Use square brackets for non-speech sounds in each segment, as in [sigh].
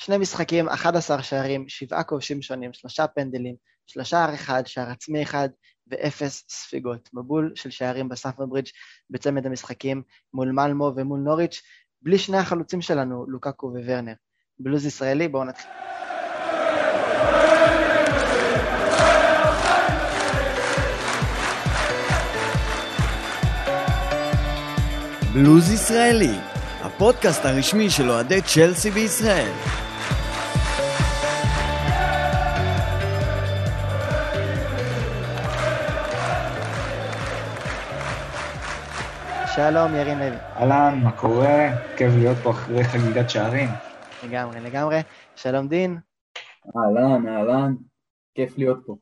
שני משחקים, 11 שערים, שבעה כובשים שונים, שלושה פנדלים, שלושה אחד, שער עצמי אחד ואפס ספיגות. מבול של שערים בסאפר ברידג' בצמד המשחקים מול מלמו ומול נוריץ', בלי שני החלוצים שלנו, לוקקו וורנר. בלוז ישראלי, בואו נתחיל. בלוז ישראלי, הפודקאסט הרשמי של אוהדי צ'לסי בישראל. שלום, ירין לוי. אהלן, מה קורה? כיף להיות פה אחרי חגיגת שערים. לגמרי, לגמרי. שלום, דין. אהלן, אהלן, כיף להיות פה.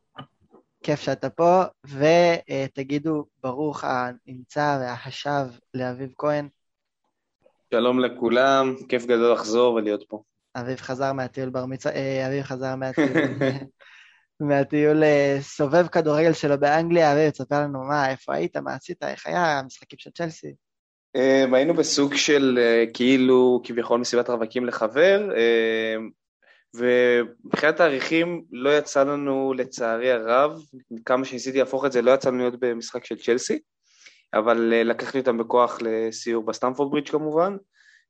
כיף שאתה פה, ותגידו ברוך הנמצא והשב לאביב כהן. שלום לכולם, כיף גדול לחזור ולהיות פה. אביב חזר מהטיול בר מצווה, אה, אביב חזר מהטיול, [laughs] מהטיול אה, סובב כדורגל שלו באנגליה, אביב, תספר לנו מה, איפה היית, מה עשית, איך היה המשחקים של צ'לסי. אה, היינו בסוג של כאילו כביכול מסיבת רווקים לחבר, ומבחינת תאריכים לא יצא לנו לצערי הרב, כמה שניסיתי להפוך את זה, לא יצא לנו להיות במשחק של צ'לסי, אבל אה, לקחתי אותם בכוח לסיור בסטמפורד ברידג' כמובן.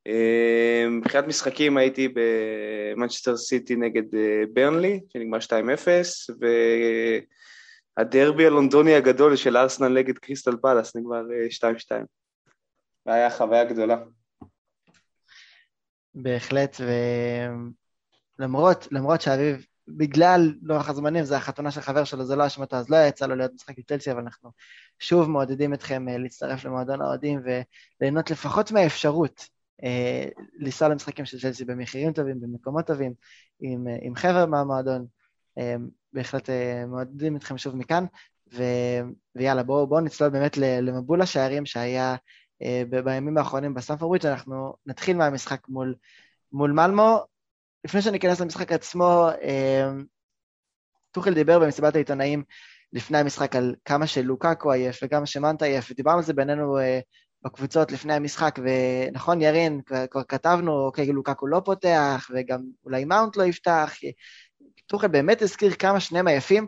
אה, מבחינת משחקים הייתי במנצ'סטר סיטי נגד אה, ברנלי, שנגמר 2-0, והדרבי הלונדוני הגדול של ארסנל נגד קריסטל פלאס נגמר 2-2. והיה חוויה גדולה. בהחלט, ולמרות למרות שאביב, בגלל לוח הזמנים, זה החתונה של חבר שלו, זה לא אשמתו, אז לא יצא לו להיות משחק עם צלסי, אבל אנחנו שוב מעודדים אתכם אה, להצטרף למועדון האוהדים וליהנות לפחות מהאפשרות אה, לנסוע למשחקים של צלסי במחירים טובים, במקומות טובים, עם, אה, עם חבר'ה מהמועדון. אה, בהחלט אה, מעודדים אתכם שוב מכאן, ו, ויאללה, בואו בוא נצלול באמת למבול השערים שהיה אה, בימים האחרונים בסטמפורד אנחנו נתחיל מהמשחק מול, מול מלמו. לפני שניכנס למשחק עצמו, אה, טוחל דיבר במסיבת העיתונאים לפני המשחק על כמה שלוקקו עייף וכמה שמנטה עייף, ודיברנו על זה בינינו אה, בקבוצות לפני המשחק, ונכון, ירין, כבר כתבנו, אוקיי, לוקקו לא פותח, וגם אולי מאונט לא יפתח. טוחל באמת הזכיר כמה שניהם עייפים,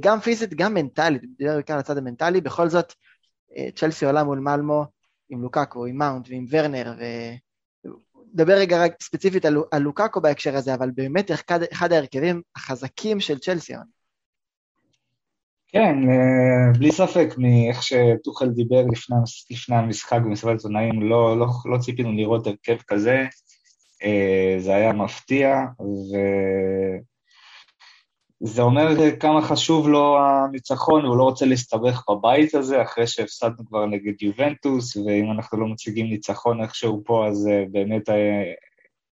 גם פיזית, גם מנטלית, דיבר בעיקר על הצד המנטלי, בכל זאת, צ'לסי עולה מול מלמו, עם לוקאקו, עם מאונט ועם ורנר, ונדבר רגע רק ספציפית על, על לוקאקו בהקשר הזה, אבל באמת אחד, אחד ההרכבים החזקים של צ'לסי. כן, אה, בלי ספק, מאיך שטוחל דיבר לפני, לפני המשחק במסיבת עיתונאים, לא, לא, לא ציפינו לראות הרכב כזה, אה, זה היה מפתיע, ו... זה אומר כמה חשוב לו הניצחון, והוא לא רוצה להסתבך בבית הזה, אחרי שהפסדנו כבר נגד יובנטוס, ואם אנחנו לא מציגים ניצחון איכשהו פה, אז אה, באמת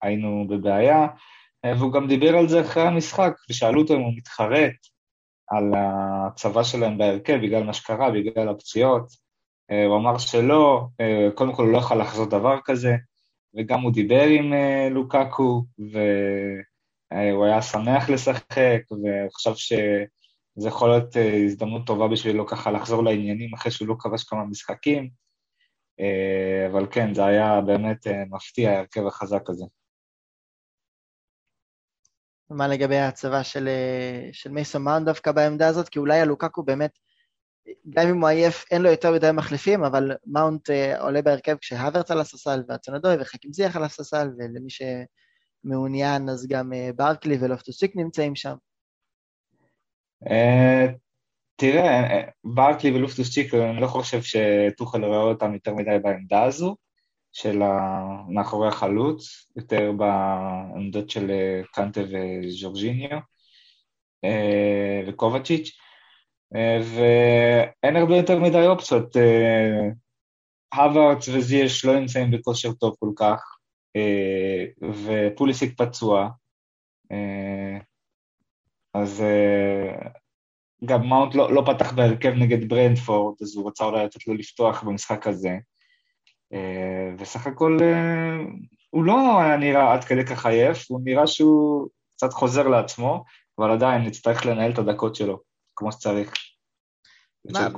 היינו בבעיה. והוא גם דיבר על זה אחרי המשחק, ושאלו אותו אם הוא מתחרט על הצבא שלהם בהרכב, בגלל מה שקרה, בגלל הפציעות. הוא אמר שלא, קודם כל הוא לא יכול לחזות דבר כזה, וגם הוא דיבר עם לוקקו. אה, הוא היה שמח לשחק, וחשב שזה יכול להיות אה, הזדמנות טובה בשבילו ככה לחזור לעניינים אחרי שהוא לא כבש כמה משחקים. אה, אבל כן, זה היה באמת מפתיע, ההרכב החזק הזה. מה לגבי ההצבה של, של מייסון מאונד דווקא בעמדה הזאת? כי אולי הלוקקו באמת, גם אם הוא עייף, אין לו יותר מדי מחליפים, אבל מאונט עולה בהרכב כשהוורץ על הססל והצונדוי וחכים זיח על הססל, ולמי ש... מעוניין, אז גם אה, ברקלי ולופטוסיק נמצאים שם. אה, תראה, אה, ברקלי ולופטוסיק, אני לא חושב שטוחל רואה אותם יותר מדי בעמדה הזו, של מאחורי החלוץ, יותר בעמדות של קנטה וז'ורג'יניו וקובצ'יץ', ואין הרבה יותר מדי אופציות. הווארץ וזייש לא נמצאים בכושר טוב כל כך, אה, ופוליסיק פצוע, אה, אז אה, גם מאונט לא, לא פתח בהרכב נגד ברנדפורד, אז הוא רצה אולי לתת לו לפתוח במשחק הזה. וסך הכל הוא לא היה נראה עד כדי כך עייף, הוא נראה שהוא קצת חוזר לעצמו, אבל עדיין נצטרך לנהל את הדקות שלו, כמו שצריך. מה,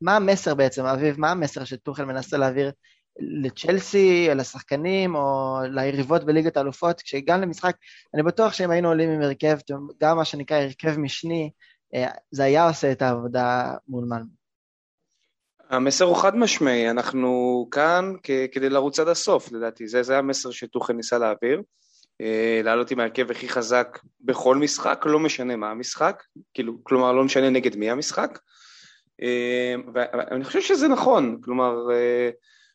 מה המסר בעצם, אביב? מה המסר שטוחל מנסה להעביר לצ'לסי, לשחקנים או ליריבות בליגת האלופות, כשגם למשחק, אני בטוח שאם היינו עולים עם הרכב, גם מה שנקרא הרכב משני, אה, זה היה עושה את העבודה מול מלמו. המסר הוא חד משמעי, אנחנו כאן כדי לרוץ עד הסוף, לדעתי, זה, זה המסר שטוחל ניסה להעביר. אה, לעלות עם ההרכב הכי חזק בכל משחק, לא משנה מה המשחק, כאילו, כלומר לא משנה נגד מי המשחק. אה, ואני חושב שזה נכון, כלומר,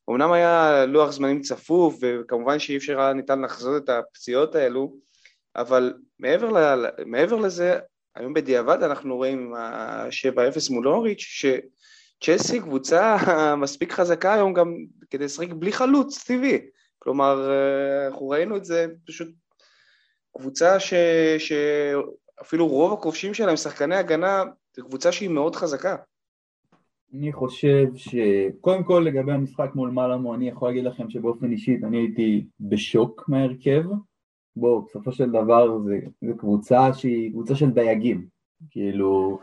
אמנם היה לוח זמנים צפוף, וכמובן שאי אפשר היה ניתן לחזות את הפציעות האלו, אבל מעבר, ל, מעבר לזה, היום בדיעבד אנחנו רואים עם ה-7-0 מול אוריץ', שצ'לסי קבוצה [laughs] מספיק חזקה היום גם כדי לשחק בלי חלוץ טבעי. כלומר, אנחנו ראינו את זה פשוט קבוצה ש... שאפילו רוב הכובשים שלהם, שחקני הגנה, זו קבוצה שהיא מאוד חזקה. אני חושב שקודם כל לגבי המשחק מול מלאמו, אני יכול להגיד לכם שבאופן אישית אני הייתי בשוק מההרכב. בואו, בסופו של דבר זו קבוצה שהיא קבוצה של דייגים. כאילו,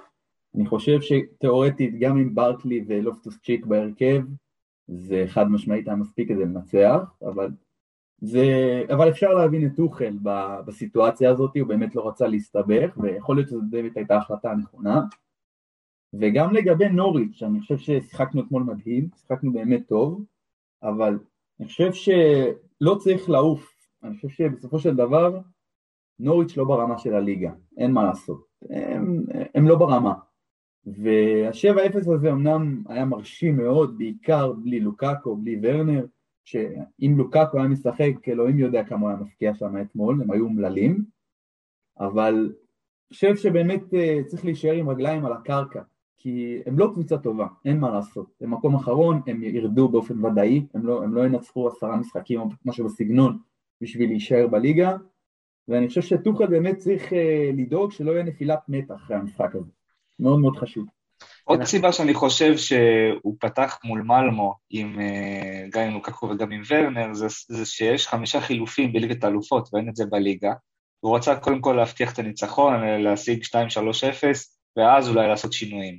אני חושב שתאורטית גם עם ברקלי ולופטוס צ'יק בהרכב, זה חד משמעית היה מספיק כדי לנצח, אבל זה, אבל אפשר להבין את טוחל בסיטואציה הזאת, הוא באמת לא רצה להסתבך, ויכול להיות שזו באמת הייתה החלטה נכונה. וגם לגבי נוריץ', אני חושב ששיחקנו אתמול מדהים, שיחקנו באמת טוב, אבל אני חושב שלא צריך לעוף, אני חושב שבסופו של דבר נוריץ' לא ברמה של הליגה, אין מה לעשות, הם, הם לא ברמה. וה-7-0 הזה אמנם היה מרשים מאוד, בעיקר בלי לוקאקו, בלי ורנר, שאם לוקאקו היה משחק, אלוהים יודע כמה הוא היה מפקיע שם אתמול, הם היו אומללים, אבל אני חושב שבאמת אה, צריך להישאר עם רגליים על הקרקע. כי הם לא קבוצה טובה, אין מה לעשות. הם מקום אחרון, הם ירדו באופן ודאי, הם לא, הם לא ינצחו עשרה משחקים או משהו בסגנון בשביל להישאר בליגה, ואני חושב שטוחל באמת צריך uh, לדאוג שלא יהיה נפילת מתח אחרי המשחק הזה. מאוד מאוד חשוב. עוד סיבה שאני חושב שהוא פתח מול מלמו, עם, uh, גם עם לוקקו וגם עם ורנר, זה, זה שיש חמישה חילופים בליגת האלופות, ואין את זה בליגה. הוא רצה קודם כל להבטיח את הניצחון, להשיג 2-3-0, ואז אולי לעשות שינויים.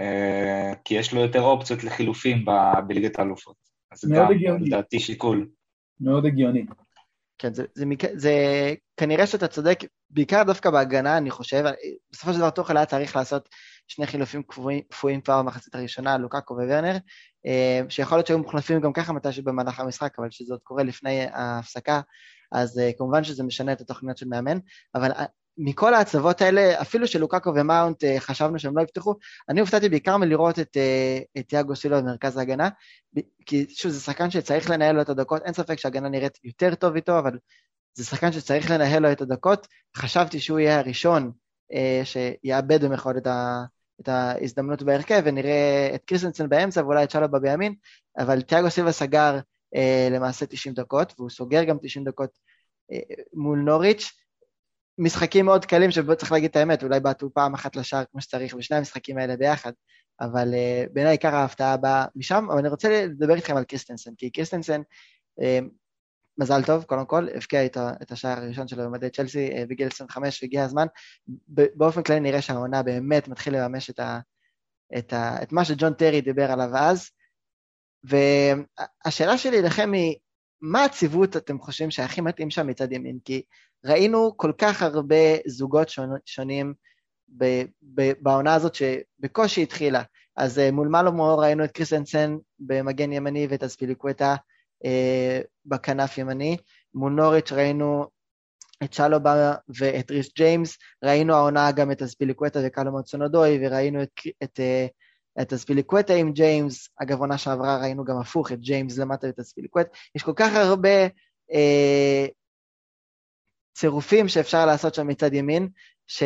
אה, כי יש לו יותר אופציות לחילופים בליגת האלופות. אז זה גם, לדעתי, שיקול. מאוד הגיוני. כן, זה, זה, זה, זה כנראה שאתה צודק, בעיקר דווקא בהגנה, אני חושב, בסופו של דבר תוכל היה צריך לעשות שני חילופים קפואים כבר במחצית הראשונה, לוקאקו וורנר, אה, שיכול להיות שהיו מוחלפים גם ככה מתישהו במהלך המשחק, אבל כשזה עוד קורה לפני ההפסקה, אז אה, כמובן שזה משנה את התוכניות של מאמן, אבל מכל ההצבות האלה, אפילו שלוקאקו ומאונט אה, חשבנו שהם לא יפתחו, אני הופתעתי בעיקר מלראות את, אה, את תיאגו סילבה במרכז ההגנה, כי שוב, זה שחקן שצריך לנהל לו את הדקות, אין ספק שההגנה נראית יותר טוב איתו, אבל זה שחקן שצריך לנהל לו את הדקות. חשבתי שהוא יהיה הראשון אה, שיאבד במירכאות את, את ההזדמנות בהרכב, ונראה את קריסטנסן באמצע ואולי את צ'לובה בימין, אבל תיאגו סילבה סגר אה, למעשה 90 דקות, והוא סוגר גם 90 דקות אה, מול נוריץ'. משחקים מאוד קלים שבו צריך להגיד את האמת, אולי בעטו פעם אחת לשער כמו שצריך בשני המשחקים האלה ביחד, אבל אה, בעיניי עיקר ההפתעה באה משם, אבל אני רוצה לדבר איתכם על קריסטנסן, כי קריסטנסן, אה, מזל טוב, קודם כל, הבקיע את, את השער הראשון שלו במדי צ'לסי אה, בגיל 25 והגיע הזמן. באופן כללי נראה שהעונה באמת מתחיל לממש את, ה, את, ה, את מה שג'ון טרי דיבר עליו אז, והשאלה שלי לכם היא, מה הציוות אתם חושבים שהכי מתאים שם מצד ימין? כי ראינו כל כך הרבה זוגות שונים ב, ב, בעונה הזאת שבקושי התחילה. אז אה, מול מאלמו ראינו את קריסטנסן במגן ימני ואת אספיליקווטה אה, בכנף ימני. מול נוריץ' ראינו את צ'לובה ואת ריס ג'יימס, ראינו העונה גם את אספיליקווטה וקאלום הדסון אודוי, וראינו את, את, uh, את אספיליקווטה עם ג'יימס, אגב עונה שעברה ראינו גם הפוך, את ג'יימס למטה ואת אספיליקווטה, יש כל כך הרבה uh, צירופים שאפשר לעשות שם מצד ימין, ש...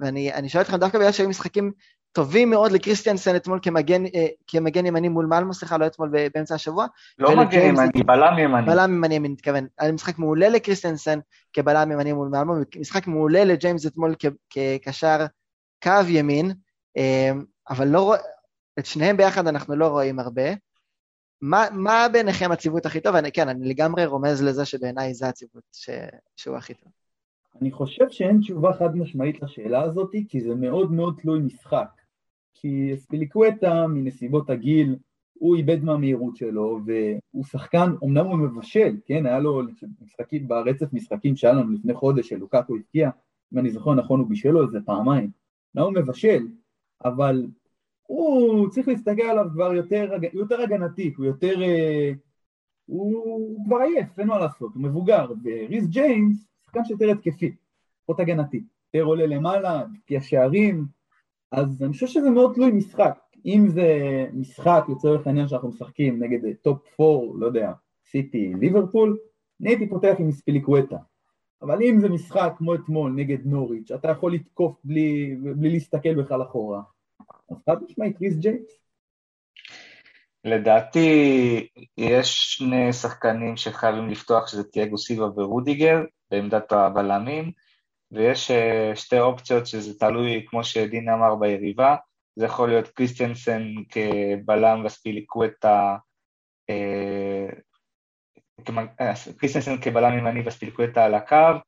ואני שואל אתכם דווקא בגלל שהיו משחקים טובים מאוד לקריסטיאנסן אתמול כמגן, אה, כמגן ימני מול מלמו, סליחה, לא אתמול באמצע השבוע. לא מגן ימני, בלם ימני. בלם ימני, אני מתכוון. היה משחק מעולה לקריסטיאנסן כבלם ימני מול מלמו, משחק מעולה לג'יימס אתמול כקשר קו ימין, אה, אבל לא, את שניהם ביחד אנחנו לא רואים הרבה. מה, מה בעיניכם הציוות הכי טוב? אני, כן, אני לגמרי רומז לזה שבעיניי זה הציוות ש, שהוא הכי טוב. אני חושב שאין תשובה חד משמעית לשאלה הזאת, כי זה מאוד מאוד תלוי משחק. כי אספיליקווטה, מנסיבות הגיל, הוא איבד מהמהירות שלו, והוא שחקן, אמנם הוא מבשל, כן, היה לו משחקים, ברצף משחקים שהיה לנו לפני חודש, שלוקאקו הבקיע, אם אני זוכר נכון, הוא בישל לו איזה פעמיים. אמנם הוא מבשל, אבל הוא צריך להסתכל עליו כבר יותר, יותר הגנתי, הוא יותר... אה, הוא כבר עייף, אין מה לעשות, הוא מבוגר, וריס ג'יימס, שחקן שיותר התקפי, פחות הגנתי, יותר עולה למעלה, הבקיע שערים, אז אני חושב שזה מאוד תלוי משחק. אם זה משחק לצורך העניין שאנחנו משחקים נגד top 4, לא יודע, סיטי, ליברפול, אני הייתי פותח עם ספיליקווטה. אבל אם זה משחק כמו אתמול נגד נוריץ', אתה יכול לתקוף בלי, בלי להסתכל בכלל אחורה, אז חד משמעית ריס ג'יימס. לדעתי יש שני שחקנים שחייבים לפתוח, שזה תיאגו סילבה ורודיגר, בעמדת הבלמים, ויש אה, שתי אופציות שזה תלוי, כמו שדין אמר, ביריבה. זה יכול להיות קריסטנסן כבלם וספיליקווטה, אה, אה, קריסטנסן כבלם ימני וספיליקווטה על הקו,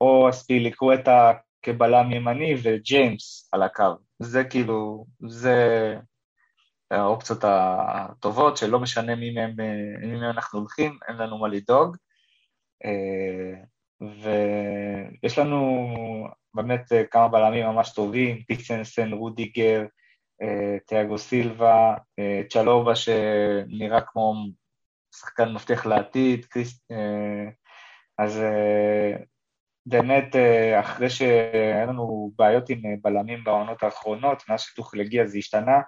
או ספיליקווטה כבלם ימני וג'יימס על הקו. זה כאילו, זה האופציות הטובות, שלא משנה מי מהם, מי מהם אנחנו הולכים, אין לנו מה לדאוג. ויש לנו באמת כמה בלמים ממש טובים, קריסטנסן, רודיגר, אה, תיאגו סילבה, אה, צ'לובה שנראה כמו שחקן מבטיח לעתיד, אה, אז באמת אחרי שהיה לנו בעיות עם בלמים בעונות האחרונות, מאז שטוחל הגיע זה השתנה,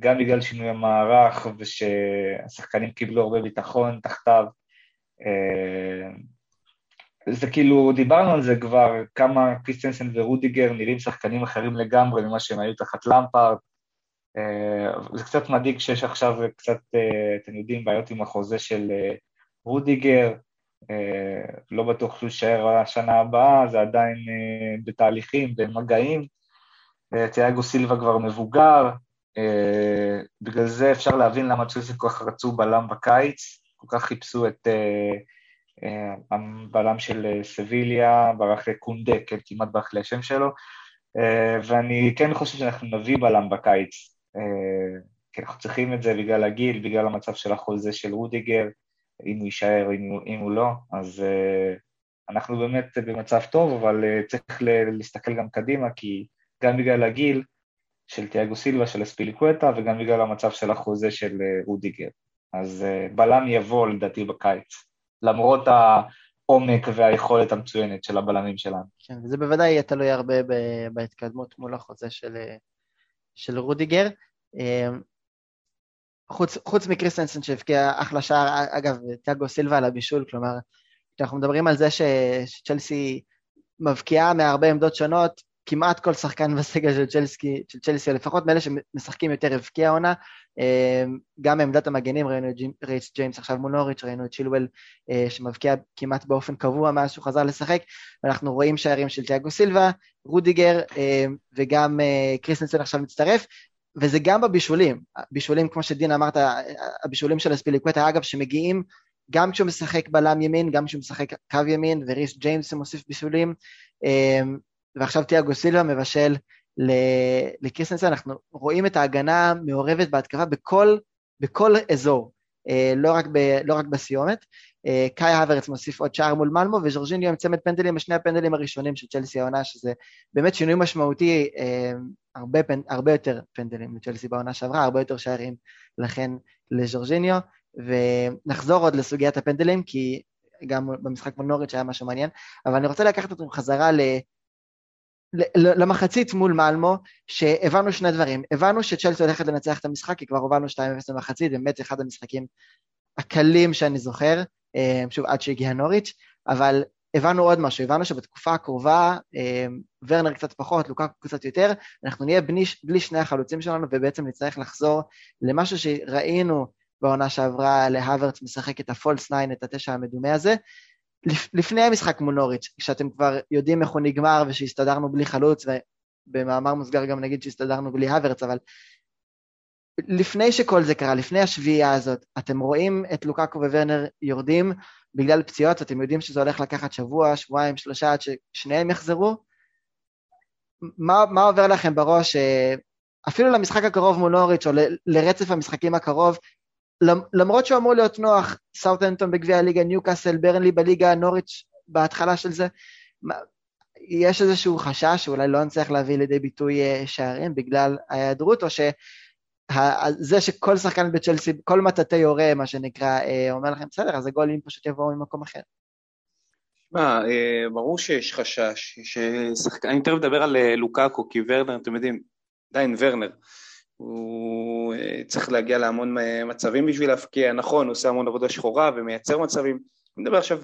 גם בגלל שינוי המערך ושהשחקנים קיבלו הרבה ביטחון תחתיו, זה כאילו, דיברנו על זה כבר, כמה קריסטנסן ורודיגר נראים שחקנים אחרים לגמרי ממה שהם היו תחת למפארד. אה, זה קצת מדאיג שיש עכשיו קצת, אה, אתם יודעים, בעיות עם החוזה של אה, רודיגר, לא בטוח שהוא יישאר השנה הבאה, זה עדיין בתהליכים, במגעים. תיאגו סילבה כבר מבוגר, בגלל זה אפשר להבין למה צ'לסי כל כך רצו בלם בקיץ, כל כך חיפשו את הבלם של אה, סביליה, ברח לקונדה, כן, כמעט ברח לי השם שלו, אה, ואני כן חושב שאנחנו נביא בלם בקיץ, אה, כי אנחנו צריכים את זה בגלל הגיל, בגלל המצב של החוזה של רודיגר, אם הוא יישאר, אם הוא, אם הוא לא, אז אנחנו באמת במצב טוב, אבל צריך להסתכל גם קדימה, כי גם בגלל הגיל של תיאגו סילבה, של אספיליקווטה, וגם בגלל המצב של החוזה של רודיגר. אז בלם יבוא לדעתי בקיץ. למרות העומק והיכולת המצוינת של הבלמים שלנו. כן, וזה בוודאי יהיה תלוי הרבה בהתקדמות מול החוזה של, של רודיגר. חוץ, חוץ מקריסטנסן שהבקיע אחלה שער, אגב, תיאגו סילבה על הבישול, כלומר, כשאנחנו מדברים על זה שצ'לסי מבקיעה מהרבה עמדות שונות, כמעט כל שחקן [laughs] בסגל של צ'לסי, של צ'לסי, או לפחות מאלה שמשחקים יותר הבקיע העונה, אמ, גם מעמדת המגנים, ראינו את ריס ג'יימס עכשיו מול נוריץ', ראינו את צ'ילוול אה, שמבקיע כמעט באופן קבוע מאז שהוא חזר לשחק, ואנחנו רואים שערים של תיאגו סילבה, רודיגר אמ, וגם אה, קריסטנסן עכשיו מצטרף, וזה גם בבישולים, בישולים כמו שדין אמרת, הבישולים של אספיליקווטה, אגב, שמגיעים גם כשהוא משחק בלם ימין, גם כשהוא משחק קו ימין, וריס ג'יימס מוסיף בישולים, אמ, ועכשיו תיאגו סילבה מבשל לקריסטנסן, אנחנו רואים את ההגנה מעורבת בהתקפה בכל, בכל אזור, אה, לא רק, ב, לא רק בסיומת. אה, קאי האברץ מוסיף עוד שער מול מלמו, וז'ורג'יניו עם צמד פנדלים בשני הפנדלים הראשונים של צ'לסי העונה, שזה באמת שינוי משמעותי, אה, הרבה, פנ, הרבה יותר פנדלים לצ'לסי בעונה שעברה, הרבה יותר שערים לכן לז'ורג'יניו, ונחזור עוד לסוגיית הפנדלים, כי גם במשחק מול נוריץ' היה משהו מעניין, אבל אני רוצה לקחת אתכם חזרה ל... למחצית מול מלמו, שהבנו שני דברים. הבנו שצ'לסי הולכת לנצח את המשחק, כי כבר הובלנו 2-0 במחצית, באמת אחד המשחקים הקלים שאני זוכר, שוב, עד שהגיע נוריץ', אבל הבנו עוד משהו, הבנו שבתקופה הקרובה, אה, ורנר קצת פחות, לוקקו קצת יותר, אנחנו נהיה בלי, בלי שני החלוצים שלנו, ובעצם נצטרך לחזור למשהו שראינו בעונה שעברה להוורץ משחק את הפולס 9, את התשע המדומה הזה, לפני המשחק מול נוריץ', כשאתם כבר יודעים איך הוא נגמר ושהסתדרנו בלי חלוץ, ובמאמר מוסגר גם נגיד שהסתדרנו בלי הוורץ, אבל לפני שכל זה קרה, לפני השביעייה הזאת, אתם רואים את לוקקו וורנר יורדים בגלל פציעות, אתם יודעים שזה הולך לקחת שבוע, שבועיים, שלושה, עד ששניהם יחזרו? מה, מה עובר לכם בראש אפילו למשחק הקרוב מול נוריץ' או ל- לרצף המשחקים הקרוב, למרות שהוא אמור להיות נוח, סאוטנטון בגביע הליגה, ניוקאסל, ברנלי בליגה, נוריץ' בהתחלה של זה, יש איזשהו חשש שאולי לא נצטרך להביא לידי ביטוי אה, שערים בגלל ההיעדרות, או שזה שכל שחקן בצ'לסי, כל מטאטא יורה, מה שנקרא, אה, אומר לכם, בסדר, אז הגולים פשוט יבואו ממקום אחר. מה, אה, ברור שיש חשש, ששחקן, אני תכף מדבר על לוקאקו, כי ורנר, אתם יודעים, עדיין ורנר, הוא צריך להגיע להמון מצבים בשביל להפקיע, נכון, הוא עושה המון עבודה שחורה ומייצר מצבים, אני מדבר עכשיו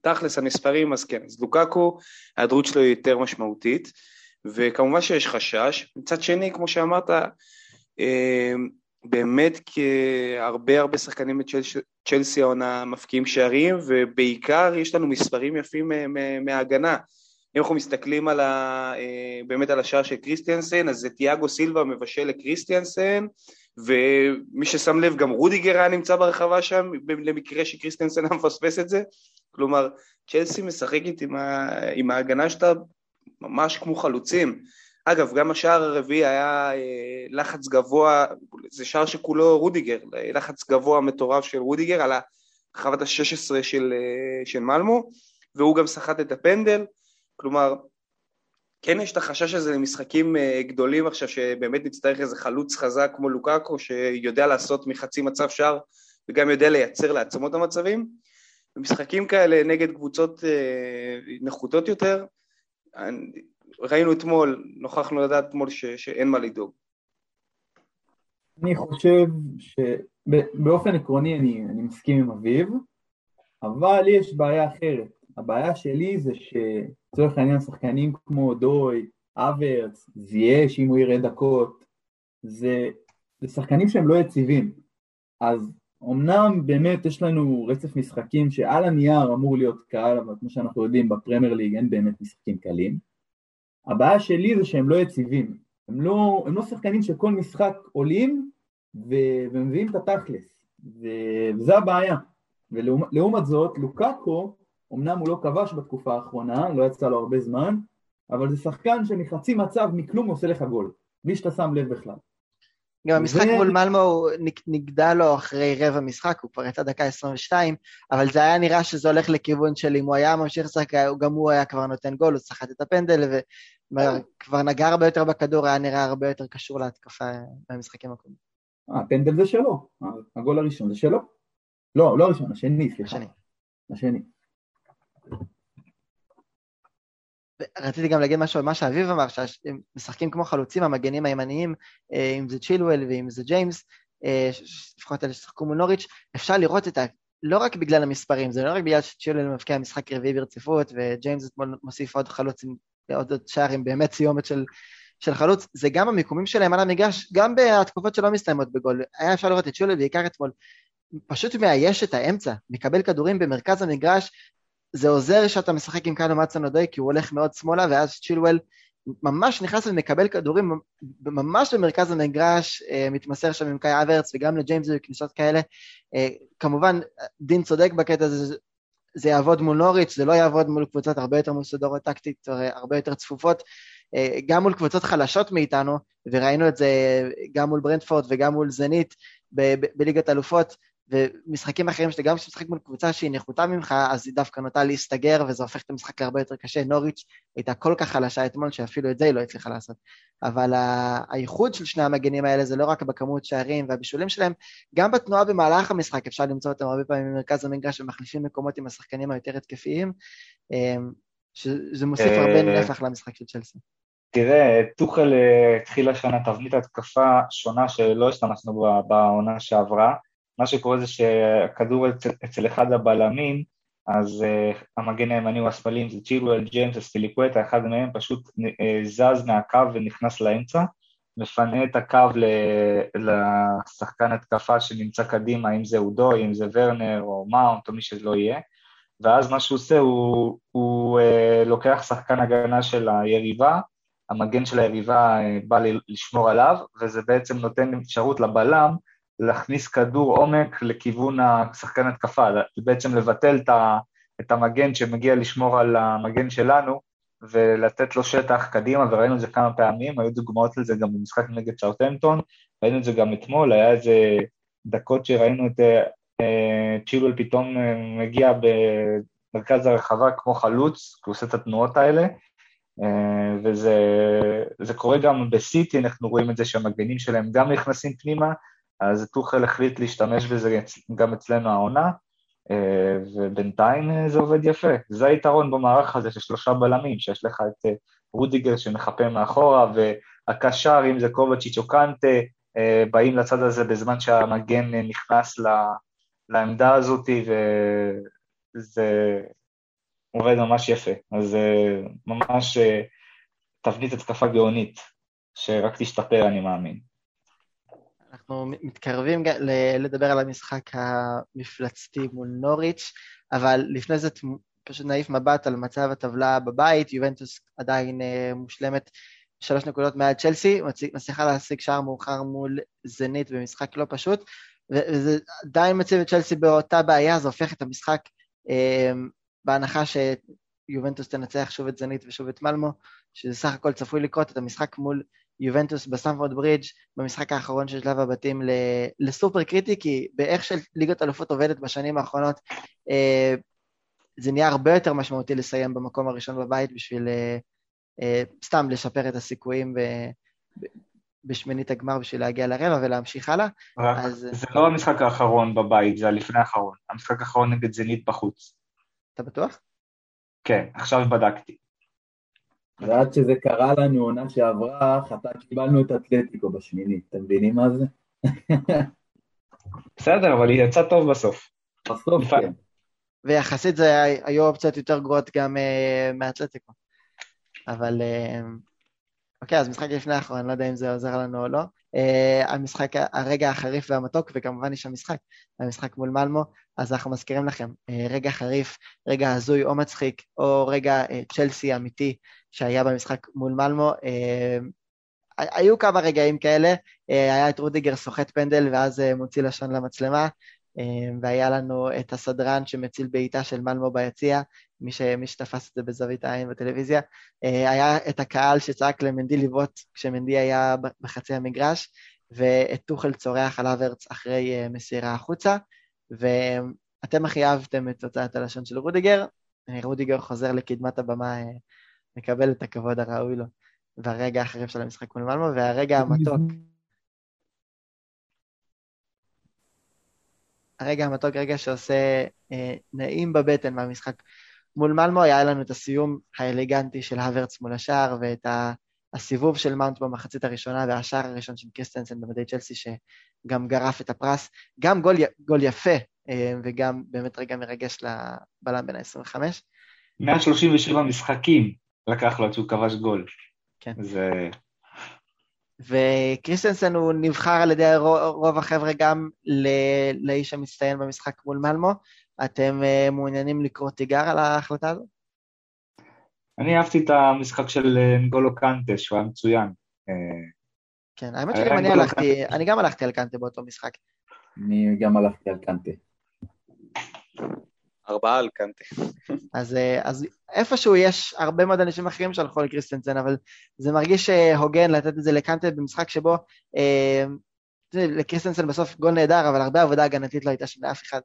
תכלס המספרים, אז כן, אז לוקקו, ההיעדרות שלו היא יותר משמעותית, וכמובן שיש חשש. מצד שני, כמו שאמרת, אה, באמת כהרבה הרבה שחקנים בצ'לסי העונה מפקיעים שערים, ובעיקר יש לנו מספרים יפים מההגנה. אם אנחנו מסתכלים על ה, אה, באמת על השער של קריסטיאנסן, אז זה תיאגו סילבה מבשל לקריסטיאנסן, ומי ששם לב, גם רודיגר היה נמצא ברחבה שם, למקרה שקריסטיאנסן [laughs] היה מפספס את זה. כלומר, צ'לסי משחקת עם, ה... עם ההגנה שלה ממש כמו חלוצים. אגב, גם השער הרביעי היה אה, לחץ גבוה, זה שער שכולו רודיגר, לחץ גבוה מטורף של רודיגר על הרחבת ה-16 של, אה, של מלמו, והוא גם סחט את הפנדל, כלומר, כן יש את החשש הזה למשחקים אה, גדולים עכשיו, שבאמת נצטרך איזה חלוץ חזק כמו לוקאקו, שיודע לעשות מחצי מצב שער וגם יודע לייצר לעצמו את המצבים. במשחקים כאלה נגד קבוצות אה, נחותות יותר, ראינו אתמול, נוכחנו לדעת אתמול ש, שאין מה לדאוג. אני חושב שבאופן עקרוני אני, אני מסכים עם אביב, אבל יש בעיה אחרת. הבעיה שלי זה שלצורך העניין שחקנים כמו דוי, אברץ, זייש אם הוא יראה דקות, זה, זה שחקנים שהם לא יציבים. אז אמנם באמת יש לנו רצף משחקים שעל הנייר אמור להיות קל, אבל כמו שאנחנו יודעים בפרמייר ליג אין באמת משחקים קלים. הבעיה שלי זה שהם לא יציבים, הם לא, הם לא שחקנים שכל משחק עולים ו- ומביאים את התכלס, ו- וזה הבעיה. ולעומת זאת, לוקאקו, אמנם הוא לא כבש בתקופה האחרונה, לא יצא לו הרבה זמן, אבל זה שחקן שמחצי מצב מכלום עושה לך גול, בלי שאתה שם לב בכלל. גם המשחק ו... מול מלמו נגדע לו אחרי רבע משחק, הוא כבר יצא דקה 22, אבל זה היה נראה שזה הולך לכיוון של אם הוא היה ממשיך לשחק, גם הוא היה כבר נותן גול, הוא סחט את הפנדל, וכבר נגע הרבה יותר בכדור, היה נראה הרבה יותר קשור להתקפה במשחקים הקודמים. הפנדל זה שלו, הגול הראשון זה שלו. לא, לא הראשון, השני, סליחה. השני. השני. רציתי גם להגיד משהו על מה שאביב אמר, שהם משחקים כמו חלוצים, המגנים הימניים, אה, אם זה צ'ילואל ואם זה ג'יימס, אה, לפחות אלה ששחקו מול נוריץ', אפשר לראות את ה... לא רק בגלל המספרים, זה לא רק בגלל שצ'ילואל מבקיע משחק רביעי ברציפות, וג'יימס אתמול מוסיף עוד חלוץ עם עוד שער עם באמת סיומת של, של חלוץ, זה גם המיקומים שלהם על המגרש, גם בהתקופות שלא מסתיימות בגול. היה אפשר לראות את צ'ילואל בעיקר אתמול, פשוט מאייש את האמצע, מקבל כדורים במרכז המגרש, זה עוזר שאתה משחק עם קאלו מצן אודוי, כי הוא הולך מאוד שמאלה, ואז צ'ילואל ממש נכנס ומקבל כדורים ממש במרכז המגרש, אה, מתמסר שם עם קאי אברץ וגם לג'יימס וכניסות כאלה. אה, כמובן, דין צודק בקטע הזה, זה יעבוד מול נוריץ', זה לא יעבוד מול קבוצות הרבה יותר מסודרות טקטית, הרבה יותר צפופות, אה, גם מול קבוצות חלשות מאיתנו, וראינו את זה גם מול ברנדפורד וגם מול זנית בליגת אלופות. ומשחקים אחרים שגם כשאתה משחק מול קבוצה שהיא נחותה ממך, אז היא דווקא נוטה להסתגר, וזה הופך את המשחק להרבה יותר קשה. נוריץ' הייתה כל כך חלשה אתמול, שאפילו את זה היא לא הצליחה לעשות. אבל הייחוד של שני המגנים האלה זה לא רק בכמות שערים והבישולים שלהם, גם בתנועה במהלך המשחק אפשר למצוא אותם הרבה פעמים במרכז המגרש ומחליפים מקומות עם השחקנים היותר התקפיים, אמ, שזה מוסיף הרבה אה, נפח למשחק של צ'לסי. תראה, טוחל אה, התחיל השנה תבנית התקפה שונה שלא השתמשנו בעונה שעברה. מה שקורה זה שהכדור אצל, אצל אחד הבלמים, אז uh, המגן הימני הוא השמאלי, זה צ'ילואל, ג'יימס, אספיליקווטה, אחד מהם פשוט uh, זז מהקו ונכנס לאמצע, מפנה את הקו לשחקן התקפה שנמצא קדימה, אם זה אודוי, אם זה ורנר או מאונט או מי שלא יהיה, ואז מה שהוא עושה, הוא, הוא uh, לוקח שחקן הגנה של היריבה, המגן של היריבה בא לשמור עליו, וזה בעצם נותן אפשרות לבלם להכניס כדור עומק לכיוון השחקן התקפה, בעצם לבטל את המגן שמגיע לשמור על המגן שלנו, ולתת לו שטח קדימה, וראינו את זה כמה פעמים, היו דוגמאות לזה גם במשחק נגד צ'אוטנטון, ראינו את זה גם אתמול, היה איזה דקות שראינו את אה, צ'ילואל פתאום אה, מגיע במרכז הרחבה כמו חלוץ, כי הוא עושה את התנועות האלה, אה, וזה קורה גם בסיטי, אנחנו רואים את זה שהמגנים שלהם גם נכנסים פנימה, אז טוחל החליט להשתמש בזה גם אצלנו העונה, ובינתיים זה עובד יפה. זה היתרון במערך הזה של שלושה בלמים, שיש לך את רודיגר שמחפה מאחורה, והקשר, אם זה קובצ'יץ' או קנטה, באים לצד הזה בזמן שהמגן נכנס לעמדה הזאת, וזה עובד ממש יפה. אז ממש תבנית התקפה גאונית, שרק תשתפר, אני מאמין. אנחנו מתקרבים לדבר על המשחק המפלצתי מול נוריץ', אבל לפני זה פשוט נעיף מבט על מצב הטבלה בבית, יובנטוס עדיין אה, מושלמת שלוש נקודות מעל צ'לסי, מצליחה להשיג שער מאוחר מול זנית במשחק לא פשוט, וזה עדיין מציב את צ'לסי באותה בעיה, זה הופך את המשחק אה, בהנחה שיובנטוס תנצח שוב את זנית ושוב את מלמו, שזה סך הכל צפוי לקרות את המשחק מול יובנטוס בסטמפורד ברידג' במשחק האחרון של שלב הבתים לסופר קריטי, כי באיך שליגת אלופות עובדת בשנים האחרונות, אה, זה נהיה הרבה יותר משמעותי לסיים במקום הראשון בבית בשביל אה, אה, סתם לשפר את הסיכויים בשמינית הגמר בשביל להגיע לרבע ולהמשיך הלאה. רק אז... זה לא המשחק האחרון בבית, זה הלפני האחרון. המשחק האחרון נגד זנית בחוץ. אתה בטוח? כן, עכשיו בדקתי. ועד שזה קרה לנו עונה שעברה, חטא קיבלנו את אתלטיקו בשמינית, אתם מבינים מה זה? בסדר, אבל היא יצאה טוב בסוף. בסוף, כן. ויחסית זה היו אופציות יותר גרועות גם uh, מאתלטיקו. אבל uh, אוקיי, אז משחק לפני האחרון, אני לא יודע אם זה עוזר לנו או לא. Uh, המשחק, הרגע החריף והמתוק, וכמובן יש שם משחק, המשחק מול מלמו, אז אנחנו מזכירים לכם, uh, רגע חריף, רגע הזוי או מצחיק, או רגע uh, צ'לסי אמיתי שהיה במשחק מול מלמו. Uh, היו כמה רגעים כאלה, uh, היה את רודיגר סוחט פנדל ואז uh, מוציא לשון למצלמה, אה, והיה לנו את הסדרן שמציל בעיטה של מלמו ביציע, מי, ש, מי שתפס את זה בזווית העין בטלוויזיה, אה, היה את הקהל שצעק למנדי לבעוט כשמנדי היה בחצי המגרש, ואת טוחל צורח על אברץ אחרי אה, מסירה החוצה, ואתם הכי אהבתם את חריצת הלשון של רודיגר, אה, רודיגר חוזר לקדמת הבמה, מקבל את הכבוד הראוי לו, והרגע החריף של המשחק מול מלמו, והרגע המתוק. הרגע המתוק, רגע שעושה אה, נעים בבטן מהמשחק מול מלמו היה לנו את הסיום האלגנטי של האברץ מול השער, ואת הסיבוב של מאונט במחצית הראשונה, והשער הראשון של קריסטנסן במדי צ'לסי, שגם גרף את הפרס. גם גול, גול יפה, אה, וגם באמת רגע מרגש לבלם בן ה-25. 137 משחקים לקח לו עד שהוא כבש גול. כן. זה... וקריסטנסן הוא נבחר על ידי רוב החבר'ה גם לאיש המצטיין במשחק מול מלמו, אתם uh, מעוניינים לקרוא תיגר על ההחלטה הזו? אני אהבתי את המשחק של אה, נגולו קנטה, שהוא היה מצוין. אה, כן, האמת שגם אני הלכתי, אני גם הלכתי על קנטה באותו משחק. אני גם הלכתי על קנטה. ארבעה על קנטה. אז, אז איפשהו יש הרבה מאוד אנשים אחרים שהלכו לקריסטנסן, אבל זה מרגיש הוגן לתת את זה לקנטה במשחק שבו אה, לקריסטנסן בסוף גול נהדר, אבל הרבה עבודה הגנתית לא הייתה שם לאף אחד.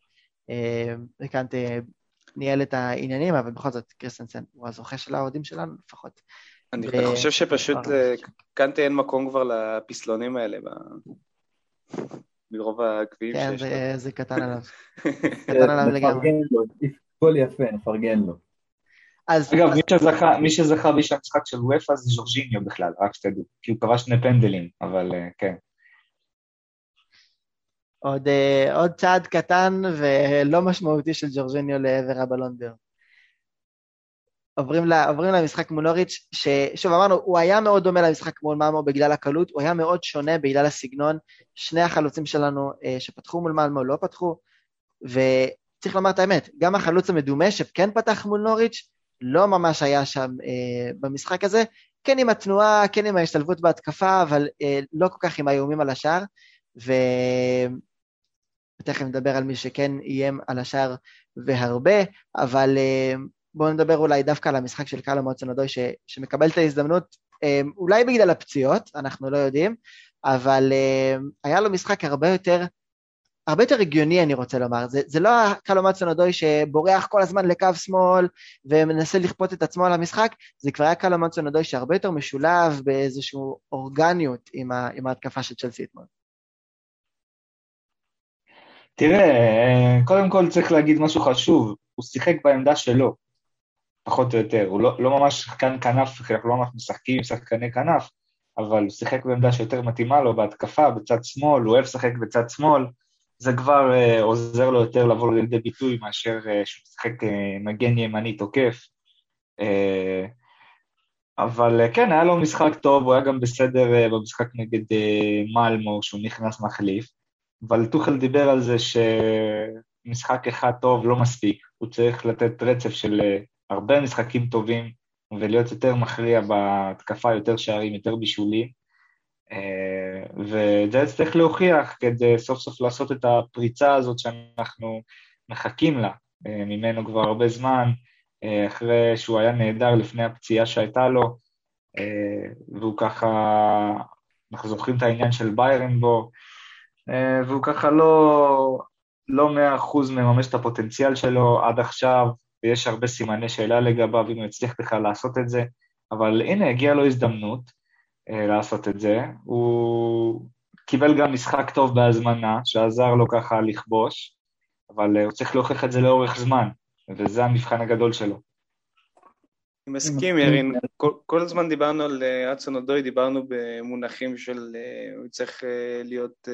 וקנטה אה, ניהל את העניינים, אבל בכל זאת קריסטנסן הוא הזוכה של האוהדים שלנו לפחות. אני ו... חושב שפשוט לקנטה אין מקום כבר לפסלונים האלה מרוב הגביעים כן, שיש לו. כן, זה קטן עליו. [laughs] קטן עליו לגמרי. הכל יפה, נפרגן לו. אז... אגב, מי שזכה, מי שזכה בשביל המשחק של וופא זה ז'ורג'יניו בכלל, רק שתדעו, כי הוא כבש שני פנדלים, אבל אה, כן. עוד, uh, עוד צעד קטן ולא משמעותי של ג'ורג'ניו לעבר הבלונדר. עוברים, לה, עוברים למשחק מול נוריץ', ששוב אמרנו, הוא היה מאוד דומה למשחק מול מלמו בגלל הקלות, הוא היה מאוד שונה בגלל הסגנון. שני החלוצים שלנו uh, שפתחו מול מלמו לא פתחו, וצריך לומר את האמת, גם החלוץ המדומה שכן פתח מול נוריץ', לא ממש היה שם uh, במשחק הזה, כן עם התנועה, כן עם ההשתלבות בהתקפה, אבל uh, לא כל כך עם האיומים על השער. ו... ותכף נדבר על מי שכן איים על השער והרבה, אבל uh, בואו נדבר אולי דווקא על המשחק של קאלו מוצנודוי, ש, שמקבל את ההזדמנות, אולי בגלל הפציעות, אנחנו לא יודעים, אבל היה לו משחק הרבה יותר הרבה יותר הגיוני אני רוצה לומר, זה, זה לא הקלומט סונדוי שבורח כל הזמן לקו שמאל ומנסה לכפות את עצמו על המשחק, זה כבר היה קלומט סונדוי שהרבה יותר משולב באיזושהי אורגניות עם, ה, עם ההתקפה של צ'לסי אתמול. תראה, קודם כל צריך להגיד משהו חשוב, הוא שיחק בעמדה שלו, פחות או יותר, הוא לא, לא ממש שחקן כנף, אנחנו לא ממש משחקים עם שחקני כנף, אבל הוא שיחק בעמדה שיותר מתאימה לו בהתקפה, בצד שמאל, הוא אוהב לשחק בצד שמאל, זה כבר uh, עוזר לו יותר לבוא לידי ביטוי מאשר uh, שהוא משחק uh, מגן ימני תוקף. Uh, אבל uh, כן, היה לו משחק טוב, הוא היה גם בסדר uh, במשחק נגד uh, מלמו, שהוא נכנס מחליף, אבל טוחל דיבר על זה שמשחק אחד טוב לא מספיק, הוא צריך לתת רצף של uh, הרבה משחקים טובים ולהיות יותר מכריע בהתקפה, יותר שערים, יותר בישולים. אה, ואת זה צריך להוכיח כדי סוף סוף לעשות את הפריצה הזאת שאנחנו מחכים לה אה, ממנו כבר הרבה זמן, אה, אחרי שהוא היה נהדר לפני הפציעה שהייתה לו, והוא ככה, אנחנו זוכרים את העניין של ביירן בו, והוא ככה לא, לא מאה אחוז מממש את הפוטנציאל שלו עד עכשיו, ויש הרבה סימני שאלה לגביו אם הוא יצליח בכלל לעשות את זה, אבל הנה, הגיעה לו הזדמנות, אה, לעשות את זה. הוא קיבל גם משחק טוב בהזמנה, שעזר לו ככה לכבוש, אבל אה, הוא צריך להוכיח את זה לאורך זמן, וזה המבחן הגדול שלו. אני מסכים, ירין. כל, הזמן דיברנו על אצון אה, אודוי, דיברנו במונחים של הוא צריך להיות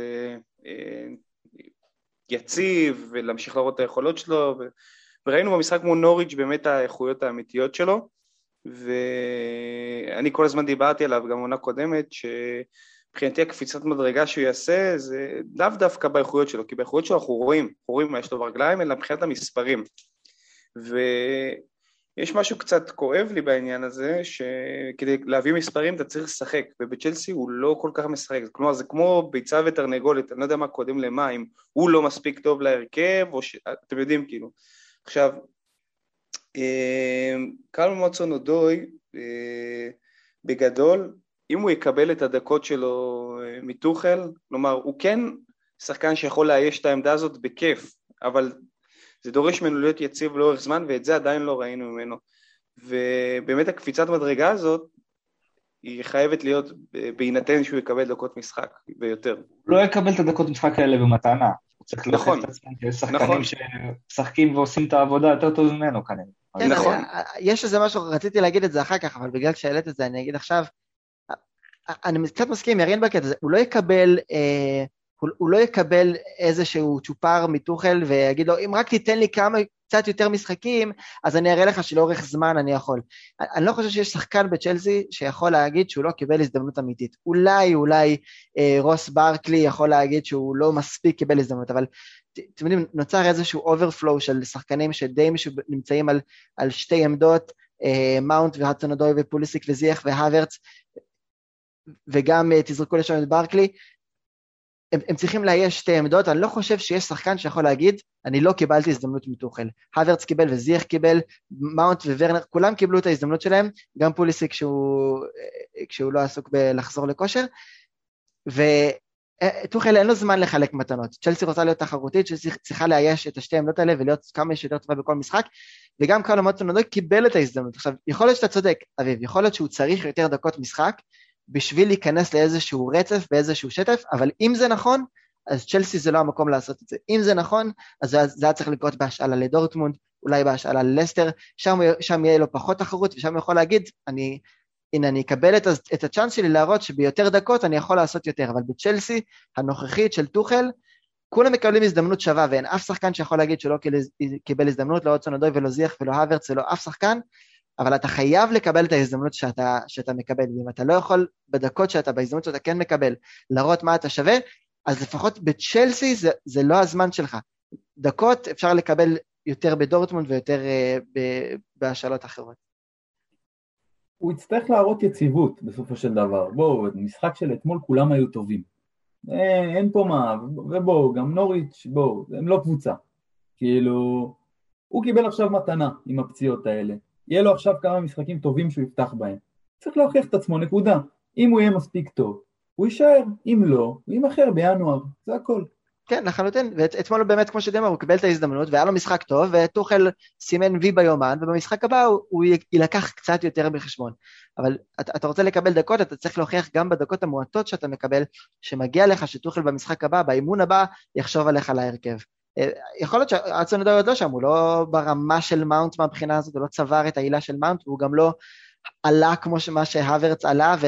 יציב ולהמשיך להראות את היכולות שלו, וראינו במשחק מול נוריץ' באמת האיכויות האמיתיות שלו. ואני כל הזמן דיברתי עליו, גם עונה קודמת, שמבחינתי הקפיצת מדרגה שהוא יעשה זה לאו דווקא באיכויות שלו, כי באיכויות שלו אנחנו רואים, אנחנו רואים מה יש לו ברגליים, אלא מבחינת המספרים. ויש משהו קצת כואב לי בעניין הזה, שכדי להביא מספרים אתה צריך לשחק, ובצ'לסי הוא לא כל כך משחק, כלומר זה כמו ביצה ותרנגולת, אני לא יודע מה קודם למה, אם הוא לא מספיק טוב להרכב, או ש... אתם יודעים כאילו. עכשיו, אמ, קרל מוצון אודוי, אה, בגדול, אם הוא יקבל את הדקות שלו אה, מטוחל, כלומר, הוא כן שחקן שיכול לאייש את העמדה הזאת בכיף, אבל זה דורש ממנו להיות יציב לאורך זמן, ואת זה עדיין לא ראינו ממנו. ובאמת הקפיצת מדרגה הזאת, היא חייבת להיות בהינתן שהוא יקבל דקות משחק ויותר. לא יקבל את הדקות משחק האלה במתנה. הוא צריך נכון, להוכיח את כשחקנים נכון. שמשחקים ועושים את העבודה יותר טוב ממנו כנראה. כן, נכון. יש איזה משהו, רציתי להגיד את זה אחר כך, אבל בגלל שהעלית את זה אני אגיד עכשיו, אני קצת מסכים עם ירין בקטע הזה, הוא לא יקבל, אה, הוא, הוא לא יקבל איזשהו צ'ופר מטוחל ויגיד לו, אם רק תיתן לי כמה, קצת יותר משחקים, אז אני אראה לך שלאורך זמן אני יכול. אני לא חושב שיש שחקן בצ'לסי שיכול להגיד שהוא לא קיבל הזדמנות אמיתית. אולי, אולי אה, רוס ברקלי יכול להגיד שהוא לא מספיק קיבל הזדמנות, אבל אתם יודעים, נוצר איזשהו overflow של שחקנים שדי נמצאים על, על שתי עמדות, אה, מאונט והדסון אודוי ופוליסיק וזייח והאברץ, וגם אה, תזרקו לשם את ברקלי, הם, הם צריכים לאייש שתי עמדות, אני לא חושב שיש שחקן שיכול להגיד, אני לא קיבלתי הזדמנות מתוכל. הוורץ קיבל וזיח קיבל, מאונט וורנר, כולם קיבלו את ההזדמנות שלהם, גם פוליסיק כשהוא, אה, כשהוא לא עסוק בלחזור לכושר, ו... טוחל אין לו זמן לחלק מתנות, צ'לסי רוצה להיות תחרותית, צ'לסי צריכה לאייש את השתי העמדות האלה ולהיות כמה שיותר טובה בכל משחק, וגם קרלו מוטונודוי קיבל את ההזדמנות. עכשיו, יכול להיות שאתה צודק, אביב, יכול להיות שהוא צריך יותר דקות משחק בשביל להיכנס לאיזשהו רצף ואיזשהו שטף, אבל אם זה נכון, אז צ'לסי זה לא המקום לעשות את זה. אם זה נכון, אז זה היה צריך לקרות בהשאלה לדורטמונד, אולי בהשאלה ללסטר, שם, שם יהיה לו פחות תחרות, ושם הוא יכול להגיד, אני הנה אני אקבל את, את הצ'אנס שלי להראות שביותר דקות אני יכול לעשות יותר, אבל בצ'לסי הנוכחית של טוחל, כולם מקבלים הזדמנות שווה ואין אף שחקן שיכול להגיד שלא קיבל הזדמנות, לא אודסון אדוי ולא זיח ולא הוורץ ולא אף שחקן, אבל אתה חייב לקבל את ההזדמנות שאתה, שאתה מקבל, ואם אתה לא יכול בדקות שאתה, בהזדמנות שאתה כן מקבל, להראות מה אתה שווה, אז לפחות בצ'לסי זה, זה לא הזמן שלך. דקות אפשר לקבל יותר בדורטמונד ויותר uh, בהשאלות אחרות. הוא יצטרך להראות יציבות בסופו של דבר. בואו, משחק של אתמול כולם היו טובים. אין, אה, אין פה מה, ובואו, גם נוריץ', בואו, הם לא קבוצה. כאילו, הוא קיבל עכשיו מתנה עם הפציעות האלה. יהיה לו עכשיו כמה משחקים טובים שהוא יפתח בהם. צריך להוכיח את עצמו, נקודה. אם הוא יהיה מספיק טוב, הוא יישאר, אם לא, הוא יימכר בינואר, זה הכל. כן, לחלוטין, ואתמול באמת, כמו שדיבר, הוא קיבל את ההזדמנות, והיה לו משחק טוב, וטוחל סימן וי ביומן, ובמשחק הבא הוא, הוא יילקח קצת יותר בחשבון. אבל אתה, אתה רוצה לקבל דקות, אתה צריך להוכיח גם בדקות המועטות שאתה מקבל, שמגיע לך שטוחל במשחק הבא, באימון הבא, יחשוב עליך להרכב. אה, יכול להיות שאצון עוד לא שם, הוא לא ברמה של מאונט מהבחינה הזאת, הוא לא צבר את העילה של מאונט, והוא גם לא עלה כמו מה שהוורץ עלה, ו...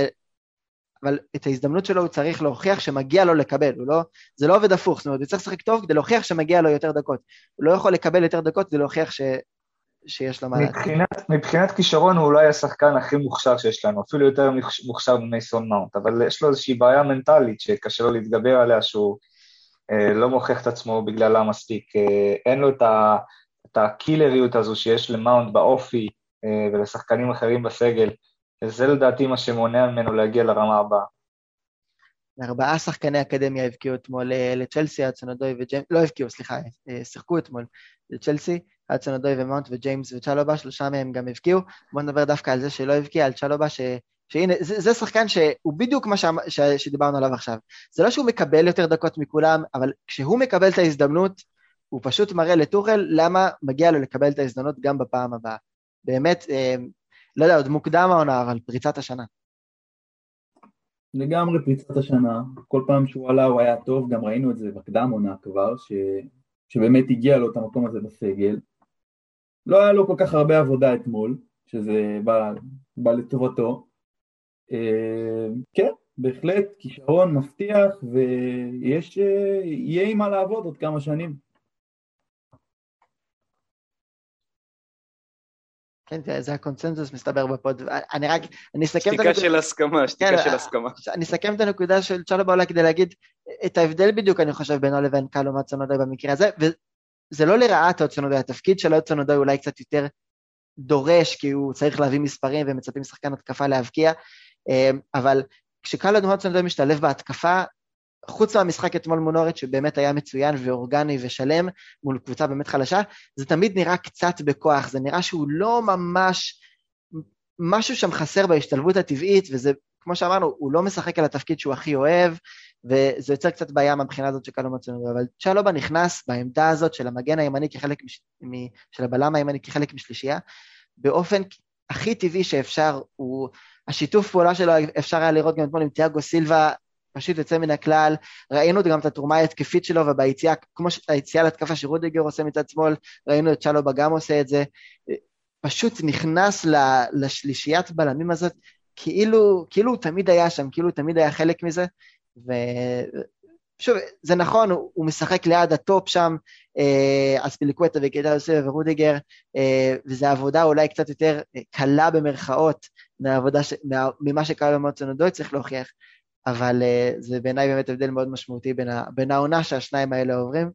אבל את ההזדמנות שלו הוא צריך להוכיח שמגיע לו לקבל, לא, זה לא עובד הפוך, זאת אומרת, הוא צריך לשחק טוב כדי להוכיח שמגיע לו יותר דקות. הוא לא יכול לקבל יותר דקות כדי להוכיח ש... שיש לו מה. מבחינת, מבחינת כישרון הוא אולי השחקן הכי מוכשר שיש לנו, אפילו יותר מוכשר ממייסון מאונט, אבל יש לו איזושהי בעיה מנטלית שקשה לו להתגבר עליה, שהוא לא מוכיח את עצמו בגללה מספיק. אה, אין לו את, ה, את ה killerיות הזו שיש למאונט באופי אה, ולשחקנים אחרים בסגל. וזה לדעתי מה שמונע ממנו להגיע לרמה הבאה. ארבעה שחקני אקדמיה הבקיעו אתמול אה, לצ'לסי, הדסון אודוי וג'יימס, לא הבקיעו, סליחה, אה, שיחקו אתמול לצ'לסי, הדסון אודוי ומאונט וג'יימס וצ'לובה, שלושה מהם גם הבקיעו. בואו נדבר דווקא על זה שלא הבקיע, על צ'לובה, ש... שהנה, זה, זה שחקן שהוא בדיוק מה ש... ש... שדיברנו עליו עכשיו. זה לא שהוא מקבל יותר דקות מכולם, אבל כשהוא מקבל את ההזדמנות, הוא פשוט מראה לטוחל למה מגיע לו לקבל את ההזדמנות גם בפעם הבאה. באמת, אה, לא יודע, עוד מוקדם העונה, אבל פריצת השנה. לגמרי פריצת השנה, כל פעם שהוא עלה הוא היה טוב, גם ראינו את זה בקדם עונה כבר, ש... שבאמת הגיע לו את המקום הזה בסגל. לא היה לו כל כך הרבה עבודה אתמול, שזה בא, בא לטובתו. אה, כן, בהחלט כישרון מבטיח ויש, אה, יהיה עם מה לעבוד עוד כמה שנים. כן, זה הקונצנזוס מסתבר בפוד. אני רק, אני אסכם את הנקודה... שתיקה של הסכמה, שתיקה כן, של הסכמה. אני אסכם את הנקודה של צ'אלו בעולה כדי להגיד את ההבדל בדיוק, אני חושב, בינו לבין קלו מצונודוי במקרה הזה, וזה לא לרעת אוצונודוי, התפקיד של אוצונודוי אולי קצת יותר דורש, כי הוא צריך להביא מספרים ומצפים שחקן התקפה להבקיע, אה, אבל כשקלו מצונודוי משתלב בהתקפה, חוץ מהמשחק אתמול מול נוריץ' שבאמת היה מצוין ואורגני ושלם מול קבוצה באמת חלשה, זה תמיד נראה קצת בכוח, זה נראה שהוא לא ממש, משהו שם חסר בהשתלבות הטבעית, וזה, כמו שאמרנו, הוא לא משחק על התפקיד שהוא הכי אוהב, וזה יוצר קצת בעיה מהבחינה הזאת שקלו מצוין, אבל צ'לובה נכנס בעמדה הזאת של המגן הימני כחלק, מש... של הבלם הימני כחלק משלישייה, באופן הכי טבעי שאפשר, הוא, השיתוף פעולה שלו אפשר היה לראות גם אתמול עם תיאגו סילבה פשוט יוצא מן הכלל, ראינו גם את התרומה ההתקפית שלו, וביציאה, כמו היציאה להתקפה שרודיגר עושה מצד שמאל, ראינו את צ'לובה גם עושה את זה, פשוט נכנס לשלישיית בלמים הזאת, כאילו, כאילו הוא תמיד היה שם, כאילו הוא תמיד היה חלק מזה, ושוב, זה נכון, הוא, הוא משחק ליד ה top שם, אה, אז פיליקווטה וגיטה יוסף ורודיגר, אה, וזו עבודה אולי קצת יותר קלה במרכאות מהעבודה, ש, מה, ממה שקרה במוצנודוי, צריך להוכיח. אבל uh, זה בעיניי באמת הבדל מאוד משמעותי בין, ה, בין העונה שהשניים האלה עוברים,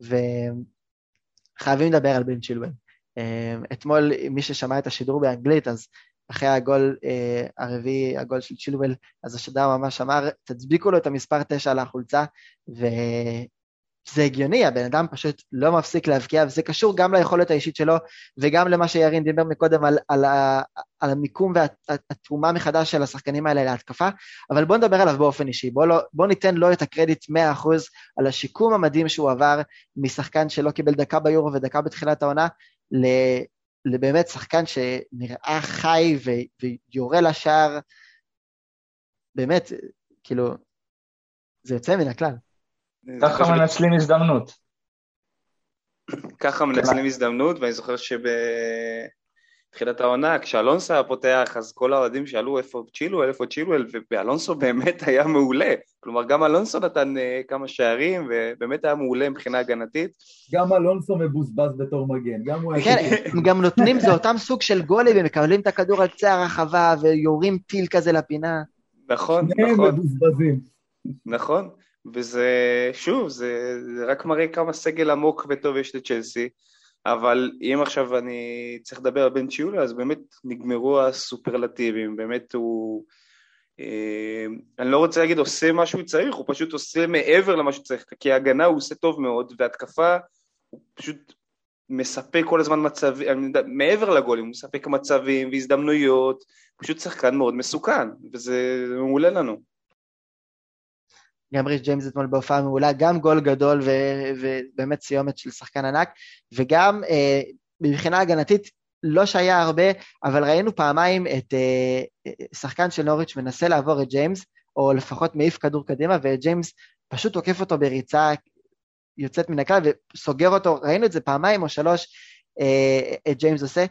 וחייבים לדבר על בן צ'ילואל. Uh, אתמול, מי ששמע את השידור באנגלית, אז אחרי הגול uh, הרביעי, הגול של צ'ילואל, אז השדר ממש אמר, תדביקו לו את המספר 9 על החולצה, ו... זה הגיוני, הבן אדם פשוט לא מפסיק להבקיע, וזה קשור גם ליכולת האישית שלו, וגם למה שירין דיבר מקודם על, על, על המיקום והתרומה מחדש של השחקנים האלה להתקפה, אבל בואו נדבר עליו באופן אישי, בואו לא, בוא ניתן לו את הקרדיט 100% על השיקום המדהים שהוא עבר משחקן שלא קיבל דקה ביורו ודקה בתחילת העונה, לבאמת שחקן שנראה חי ו, ויורה לשער, באמת, כאילו, זה יוצא מן הכלל. ככה מנצלים הזדמנות. ככה מנצלים הזדמנות, ואני זוכר שבתחילת העונה, כשאלונסו היה פותח, אז כל האוהדים שאלו איפה צ'ילואל, איפה צ'ילואל, ואלונסו באמת היה מעולה. כלומר, גם אלונסו נתן uh, כמה שערים, ובאמת היה מעולה מבחינה הגנתית. גם אלונסו מבוזבז בתור מגן, גם הוא היה... כן, הם גם נותנים, זה אותם סוג של גולים, הם מקבלים את הכדור על קצה הרחבה, ויורים טיל כזה לפינה. נכון, נכון. שניהם מבוזבזים. נכון. וזה, שוב, זה, זה רק מראה כמה סגל עמוק וטוב יש לצ'לסי, אבל אם עכשיו אני צריך לדבר על בן צ'יולה, אז באמת נגמרו הסופרלטיבים, באמת הוא... אה, אני לא רוצה להגיד עושה מה שהוא צריך, הוא פשוט עושה מעבר למה שהוא צריך, כי ההגנה הוא עושה טוב מאוד, והתקפה הוא פשוט מספק כל הזמן מצבים, מעבר לגולים, הוא מספק מצבים והזדמנויות, פשוט שחקן מאוד מסוכן, וזה מעולה לנו. גם ריש ג'יימס אתמול בהופעה מעולה, גם גול גדול ו- ובאמת סיומת של שחקן ענק, וגם אה, מבחינה הגנתית לא שהיה הרבה, אבל ראינו פעמיים את אה, שחקן של נוריץ' מנסה לעבור את ג'יימס, או לפחות מעיף כדור קדימה, וג'יימס פשוט תוקף אותו בריצה יוצאת מן הכלל וסוגר אותו, ראינו את זה פעמיים או שלוש, אה, את ג'יימס עושה.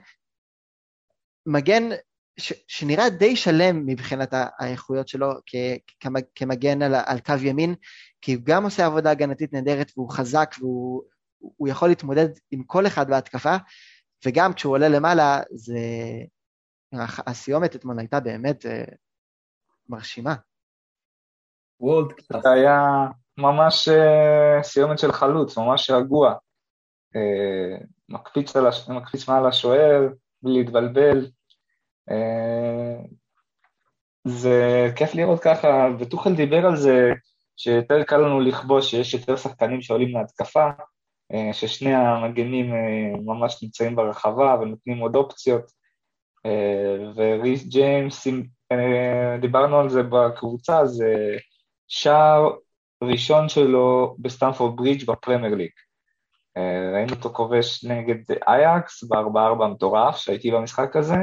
מגן ש, שנראה די שלם מבחינת האיכויות שלו כ, כמגן על, על קו ימין, כי הוא גם עושה עבודה הגנתית נהדרת והוא חזק והוא יכול להתמודד עם כל אחד בהתקפה, וגם כשהוא עולה למעלה, זה... הסיומת אתמול הייתה באמת uh, מרשימה. וולד קלאס. זה היה ממש uh, סיומת של חלוץ, ממש רגוע. Uh, מקפיץ, הש... מקפיץ מעל השוער, בלי להתבלבל. Uh, זה כיף לראות ככה, וטוחל דיבר על זה שיותר קל לנו לכבוש, שיש יותר שחקנים שעולים להתקפה, אה, ששני המגנים אה, ממש נמצאים ברחבה ונותנים עוד אופציות. אה, וריס ג'יימס, דיברנו על זה בקבוצה, זה שער ראשון שלו בסטמפורד ברידג' בפרמייר ליג. ראינו אותו כובש נגד אייאקס ב-4-4 המטורף, שהייתי במשחק הזה,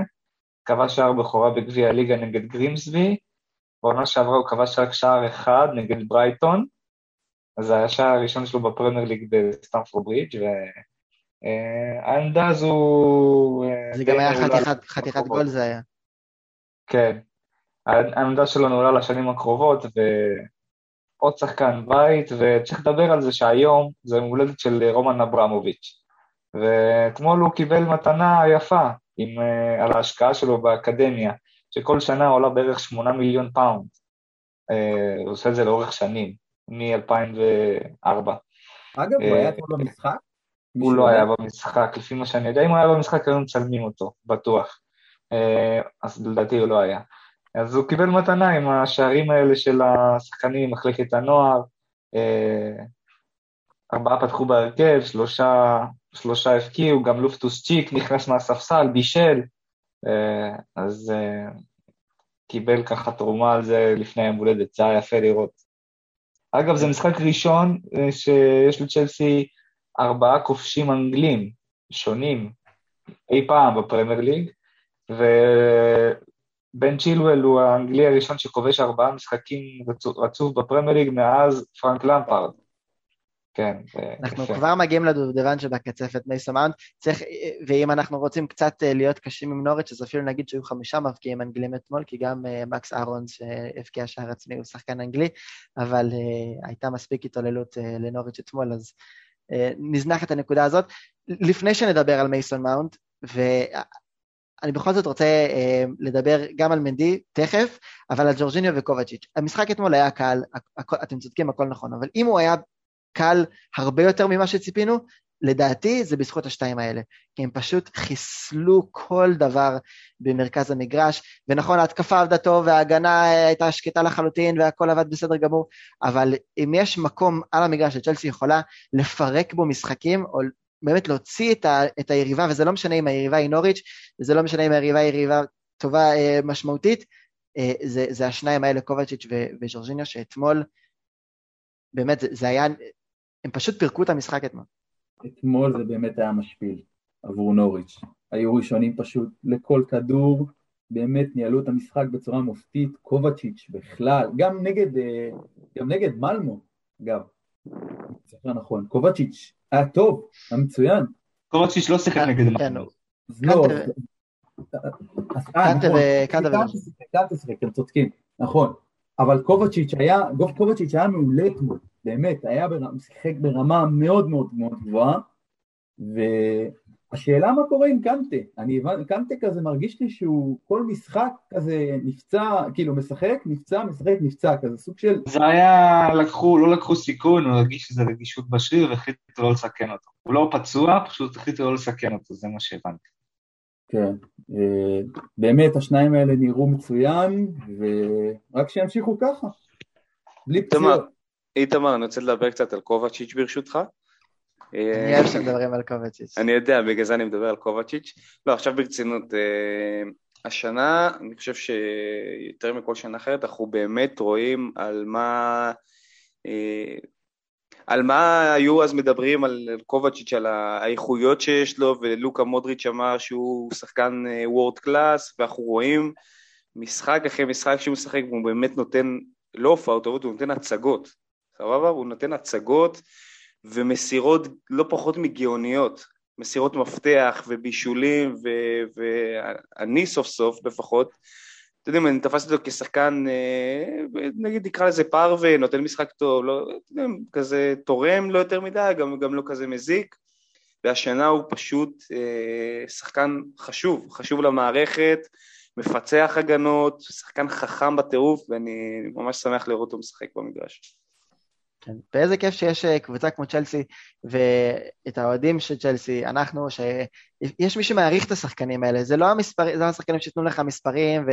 כבש שער בכורה בגביע הליגה נגד גרימסבי, בעונה שעברה הוא כבש רק שער אחד נגד ברייטון, אז זה היה השער הראשון שלו בפרמייר ליג בסטמפורד ברידג' והעמדה הזו... אה, זה גם היה חתיכת גול זה היה. כן, העמדה שלו נעולה לשנים הקרובות, ועוד שחקן בית, וצריך לדבר על זה שהיום יום הולדת של רומן אברמוביץ', ואתמול הוא קיבל מתנה יפה עם, אה, על ההשקעה שלו באקדמיה, שכל שנה עולה בערך 8 מיליון פאונד. אה, הוא עושה את זה לאורך שנים. מ-2004. אגב, הוא היה פה במשחק? הוא לא היה במשחק, לפי מה שאני יודע. אם הוא היה במשחק, היו מצלמים אותו, בטוח. אה, אז לדעתי הוא לא היה. אז הוא קיבל מתנה עם השערים האלה של השחקנים, מחלקת הנוער. אה, ארבעה פתחו בהרכב, שלושה, שלושה הפקיעו, גם לופטוס צ'יק נכנס מהספסל, בישל. אה, אז קיבל ככה תרומה על זה לפני יום הולדת, זה היה יפה לראות. אגב, זה משחק ראשון אה, שיש לצ'לסי ארבעה כובשים אנגלים שונים אי פעם בפרמייר ליג, ובן צ'ילואל הוא האנגלי הראשון שכובש ארבעה משחקים רצוף בפרמייר ליג מאז פרנק למפארד. כן. אנחנו יפה. כבר מגיעים לדובדבן שבקצפת מייסון מאונט, צריך, ואם אנחנו רוצים קצת אה, להיות קשים עם נוריץ', אז אפילו נגיד שהיו חמישה מבקיעים אנגלים אתמול, כי גם uh, מקס אהרון שהבקיע שער עצמי הוא שחקן אנגלי, אבל uh, הייתה מספיק התעוללות uh, לנוריץ' אתמול, אז uh, נזנח את הנקודה הזאת. לפני שנדבר על מייסון מאונט, ואני בכל זאת רוצה uh, לדבר גם על מנדי תכף, אבל על ג'ורג'יניו וקובצ'יץ'. המשחק אתמול היה קל, אתם צודקים, הכל נכון, אבל אם הוא היה קל הרבה יותר ממה שציפינו, לדעתי זה בזכות השתיים האלה, כי הם פשוט חיסלו כל דבר במרכז המגרש, ונכון, ההתקפה עבדה טוב וההגנה הייתה שקטה לחלוטין והכל עבד בסדר גמור, אבל אם יש מקום על המגרש שצ'לסי יכולה לפרק בו משחקים, או באמת להוציא את, ה, את היריבה, וזה לא משנה אם היריבה היא נוריץ', וזה לא משנה אם היריבה היא יריבה טובה אה, משמעותית, אה, זה, זה השניים האלה, קובצ'יץ' וז'ורג'יניו, שאתמול, באמת, זה, זה היה הם פשוט פירקו את המשחק אתמול. אתמול זה באמת היה משפיל עבור נוריץ'. היו ראשונים פשוט לכל כדור, באמת ניהלו את המשחק בצורה מופתית, קובצ'יץ' בכלל, גם נגד, אה, גם נגד מלמו, אגב, זוכר נכון, קובצ'יץ' היה טוב, היה מצוין. קובצ'יץ' לא שיחק נגד מלמו. לא, קנטה וקנטה שיחק, אתם צודקים, נכון, אבל קובצ'יץ' היה, קובצ'יץ' היה מעולה אתמול, באמת, היה שיחק ברמה מאוד מאוד מאוד גבוהה, והשאלה מה קורה עם קנטה, אני הבנתי, קנטה כזה מרגיש לי שהוא כל משחק כזה נפצע, כאילו משחק, נפצע, משחק, נפצע, כזה סוג של... זה היה, לקחו, לא לקחו סיכון, הוא הרגיש שזה רגישות בשריר והחליטו לא לסכן אותו. הוא לא פצוע, פשוט החליטו לא לסכן אותו, זה מה שהבנתי. כן, אה, באמת השניים האלה נראו מצוין, ורק שימשיכו ככה, בלי פציעות. איתמר, אני רוצה לדבר קצת על קובצ'יץ' ברשותך. אני אוהב שמדברים על קובצ'יץ'. אני יודע, בגלל זה אני מדבר על קובצ'יץ'. לא, עכשיו ברצינות, אה, השנה, אני חושב שיותר מכל שנה אחרת, אנחנו באמת רואים על מה... אה, על מה היו אז מדברים על קובצ'יץ', על האיכויות שיש לו, ולוקה מודריץ' אמר שהוא שחקן וורד קלאס, ואנחנו רואים משחק אחרי משחק שהוא משחק, והוא באמת נותן, לא הופעות טובות, הוא נותן הצגות, סבבה? הוא נותן הצגות ומסירות לא פחות מגאוניות, מסירות מפתח ובישולים, ואני סוף סוף לפחות, אתם יודעים, אני תפסתי אותו כשחקן, אה, נגיד נקרא לזה פרווה, נותן משחק טוב, לא, אתם יודעים, כזה תורם לא יותר מדי, גם, גם לא כזה מזיק, והשנה הוא פשוט אה, שחקן חשוב, חשוב למערכת, מפצח הגנות, שחקן חכם בטירוף, ואני ממש שמח לראות אותו משחק במגרש. כן. ואיזה כיף שיש אה, קבוצה כמו צ'לסי ואת האוהדים של צ'לסי, אנחנו, שיש מי שמעריך את השחקנים האלה, זה לא המספרים, זה לא השחקנים שייתנו לך מספרים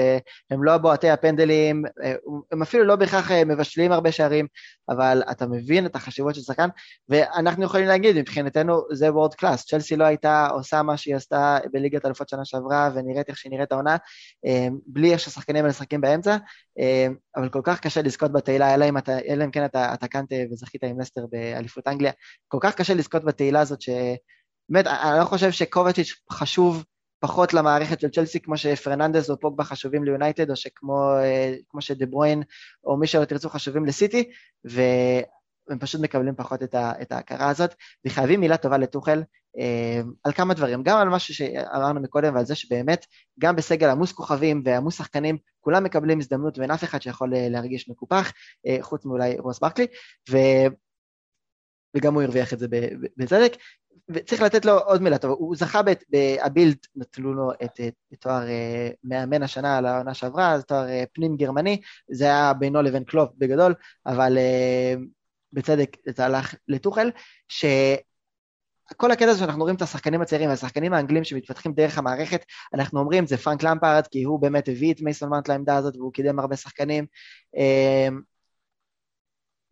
והם לא בועטי הפנדלים, אה, הם אפילו לא בהכרח אה, מבשלים הרבה שערים, אבל אתה מבין את החשיבות של שחקן, ואנחנו יכולים להגיד, מבחינתנו זה וורד קלאס, צ'לסי לא הייתה עושה מה שהיא עשתה בליגת אלופות שנה שעברה ונראית איך שהיא נראית העונה, בלי איך שהשחקנים האלה משחקים באמצע, אבל כל כך קשה לזכות בתהילה, אלא אם, אתה, אלא אם כן אתה, אתה קנטה וזכית עם לסטר באליפות אנגליה, כל כך קשה לזכות בתהילה הזאת, שבאמת, אני לא חושב שקובצ'יץ' חשוב פחות למערכת של צ'לסי, כמו שפרננדס או פוגבה חשובים ליונייטד, או שכמו אה, שדה ברוין, או מי שלא תרצו חשובים לסיטי, והם פשוט מקבלים פחות את, ה, את ההכרה הזאת, וחייבים מילה טובה לטוחל אה, על כמה דברים, גם על משהו שאמרנו מקודם, ועל זה שבאמת, גם בסגל עמוס כוכבים ועמוס שחקנים, כולם מקבלים הזדמנות ואין אף אחד שיכול אה, להרגיש מקופח, חוץ מאולי רוס ברקלי, ו... וגם הוא הרוויח את זה בצדק. וצריך לתת לו עוד מילה טובה, הוא זכה בהבילד, נתנו לו את, את תואר uh, מאמן השנה על העונה שעברה, זה תואר uh, פנים גרמני, זה היה בינו לבין קלוב בגדול, אבל uh, בצדק זה הלך לטוחל, שכל הקטע הזה שאנחנו רואים את השחקנים הצעירים והשחקנים האנגלים שמתפתחים דרך המערכת, אנחנו אומרים זה פרנק למפרד, כי הוא באמת הביא את מייסון מאנט לעמדה הזאת והוא קידם הרבה שחקנים.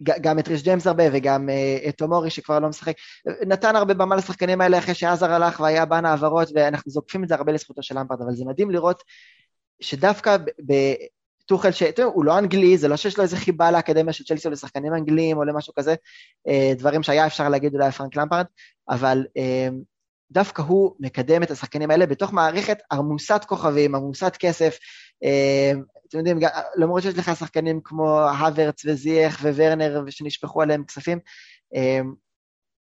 גם את ריש ג'יימס הרבה וגם uh, את תומורי שכבר לא משחק, נתן הרבה במה לשחקנים האלה אחרי שעזר הלך והיה בן העברות ואנחנו זוקפים את זה הרבה לזכותו של למפרד, אבל זה מדהים לראות שדווקא בטוחל, הוא לא אנגלי, זה לא שיש לו איזה חיבה לאקדמיה של צ'לסי או לשחקנים אנגלים או למשהו כזה, uh, דברים שהיה אפשר להגיד אולי פרנק למפרד, אבל אה, דווקא הוא מקדם את השחקנים האלה בתוך מערכת עמוסת כוכבים, עמוסת כסף, אתם יודעים, למרות שיש לך שחקנים כמו האברץ וזייח וורנר שנשפכו עליהם כספים, אמ,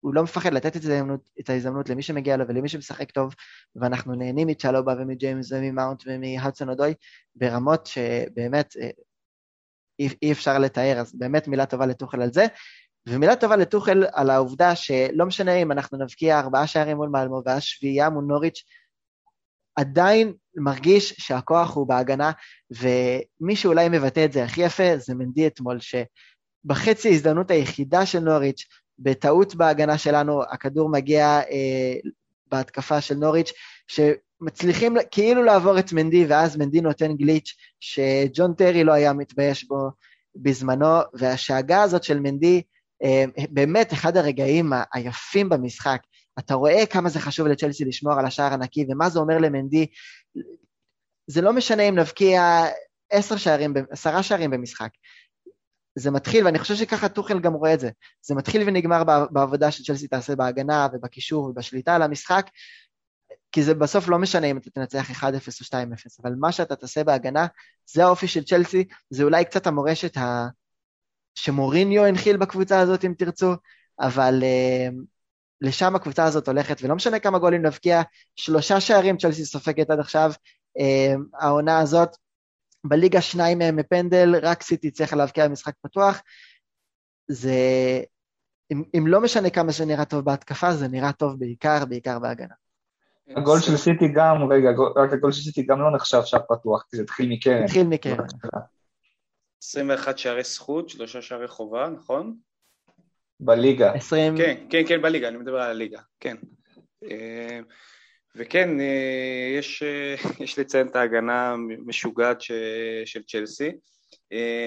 הוא לא מפחד לתת את ההזדמנות, את ההזדמנות למי שמגיע לו ולמי שמשחק טוב, ואנחנו נהנים מצ'לובה ומג'יימס וממאונט ומהדסון אודוי ברמות שבאמת אה, אי, אי אפשר לתאר, אז באמת מילה טובה לטוחל על זה. ומילה טובה לטוחל על העובדה שלא משנה אם אנחנו נבקיע ארבעה שערים מול מלמו ואז שביעייה מול נוריץ', עדיין מרגיש שהכוח הוא בהגנה, ומי שאולי מבטא את זה הכי יפה זה מנדי אתמול, שבחצי ההזדמנות היחידה של נוריץ', בטעות בהגנה שלנו, הכדור מגיע אה, בהתקפה של נוריץ', שמצליחים כאילו לעבור את מנדי, ואז מנדי נותן גליץ' שג'ון טרי לא היה מתבייש בו בזמנו, והשאגה הזאת של מנדי, אה, באמת אחד הרגעים היפים במשחק, אתה רואה כמה זה חשוב לצ'לסי לשמור על השער הנקי, ומה זה אומר למנדי. זה לא משנה אם נבקיע עשר שערים, עשרה שערים במשחק. זה מתחיל, ואני חושב שככה טוחל גם רואה את זה, זה מתחיל ונגמר בעבודה שצ'לסי תעשה בהגנה ובקישור ובשליטה על המשחק, כי זה בסוף לא משנה אם אתה תנצח 1-0 או 2-0, אבל מה שאתה תעשה בהגנה, זה האופי של צ'לסי, זה אולי קצת המורשת ה... שמוריניו הנחיל בקבוצה הזאת, אם תרצו, אבל uh, לשם הקבוצה הזאת הולכת, ולא משנה כמה גולים נבקיע, שלושה שערים צ'לסי סופגת עד עכשיו, אה, העונה הזאת, בליגה שניים מהם מפנדל, רק סיטי צריך להבקיע במשחק פתוח, זה... אם, אם לא משנה כמה זה נראה טוב בהתקפה, זה נראה טוב בעיקר, בעיקר בהגנה. הגול של סיטי גם, רגע, רק הגול של סיטי גם לא נחשב שער פתוח, כי זה התחיל מקרן. התחיל מקרן. 21 שערי זכות, שלושה שערי חובה, נכון? בליגה. 20... כן, כן, כן, בליגה, אני מדבר על הליגה, כן. אה, וכן, אה, יש, אה, [laughs] יש לציין את ההגנה המשוגעת של צ'לסי.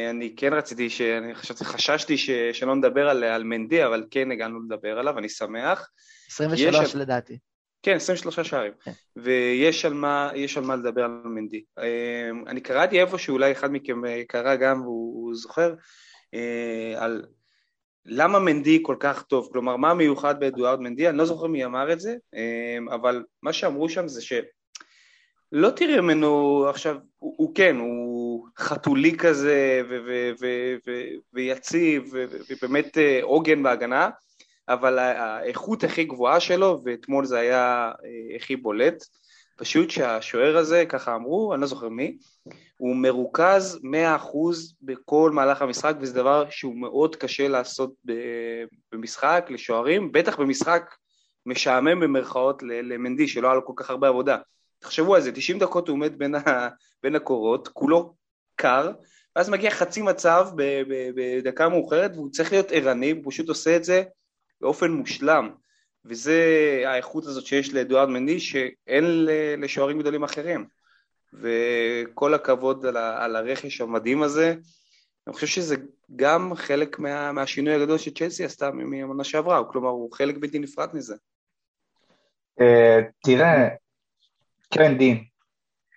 אני כן רציתי, אני חשבתי, חששתי ש, שלא נדבר על, על מנדי, אבל כן הגענו לדבר עליו, אני שמח. 23 לדעתי. כן, 23 שערים. כן. ויש על, מה, על מה לדבר על מנדי. אני קראתי איפה שאולי אחד מכם קרא גם, והוא זוכר, על למה מנדי כל כך טוב, כלומר מה מיוחד באדוארד מנדי, אני לא זוכר מי אמר את זה, אמ, אבל מה שאמרו שם זה שלא תראה ממנו עכשיו, הוא, הוא כן, הוא חתולי כזה ו- ו- ו- ויציב ובאמת אה, עוגן בהגנה, אבל האיכות הכי גבוהה שלו, ואתמול זה היה אה, הכי בולט, פשוט שהשוער הזה, ככה אמרו, אני לא זוכר מי, הוא מרוכז 100% בכל מהלך המשחק, וזה דבר שהוא מאוד קשה לעשות במשחק, לשוערים, בטח במשחק משעמם במרכאות למנדי, שלא היה לו כל כך הרבה עבודה. תחשבו על זה, 90 דקות הוא עומד בין, בין הקורות, כולו קר, ואז מגיע חצי מצב בדקה מאוחרת, והוא צריך להיות ערני, הוא פשוט עושה את זה באופן מושלם. וזה האיכות הזאת שיש לאדוארד מנדי, שאין לשוערים גדולים אחרים. וכל הכבוד על, ה, על הרכש המדהים הזה. אני חושב שזה גם חלק מה, מהשינוי הגדול שצ'לסי עשתה מהמנה שעברה, כלומר הוא חלק בלתי נפרד מזה. אה, תראה, כן דין.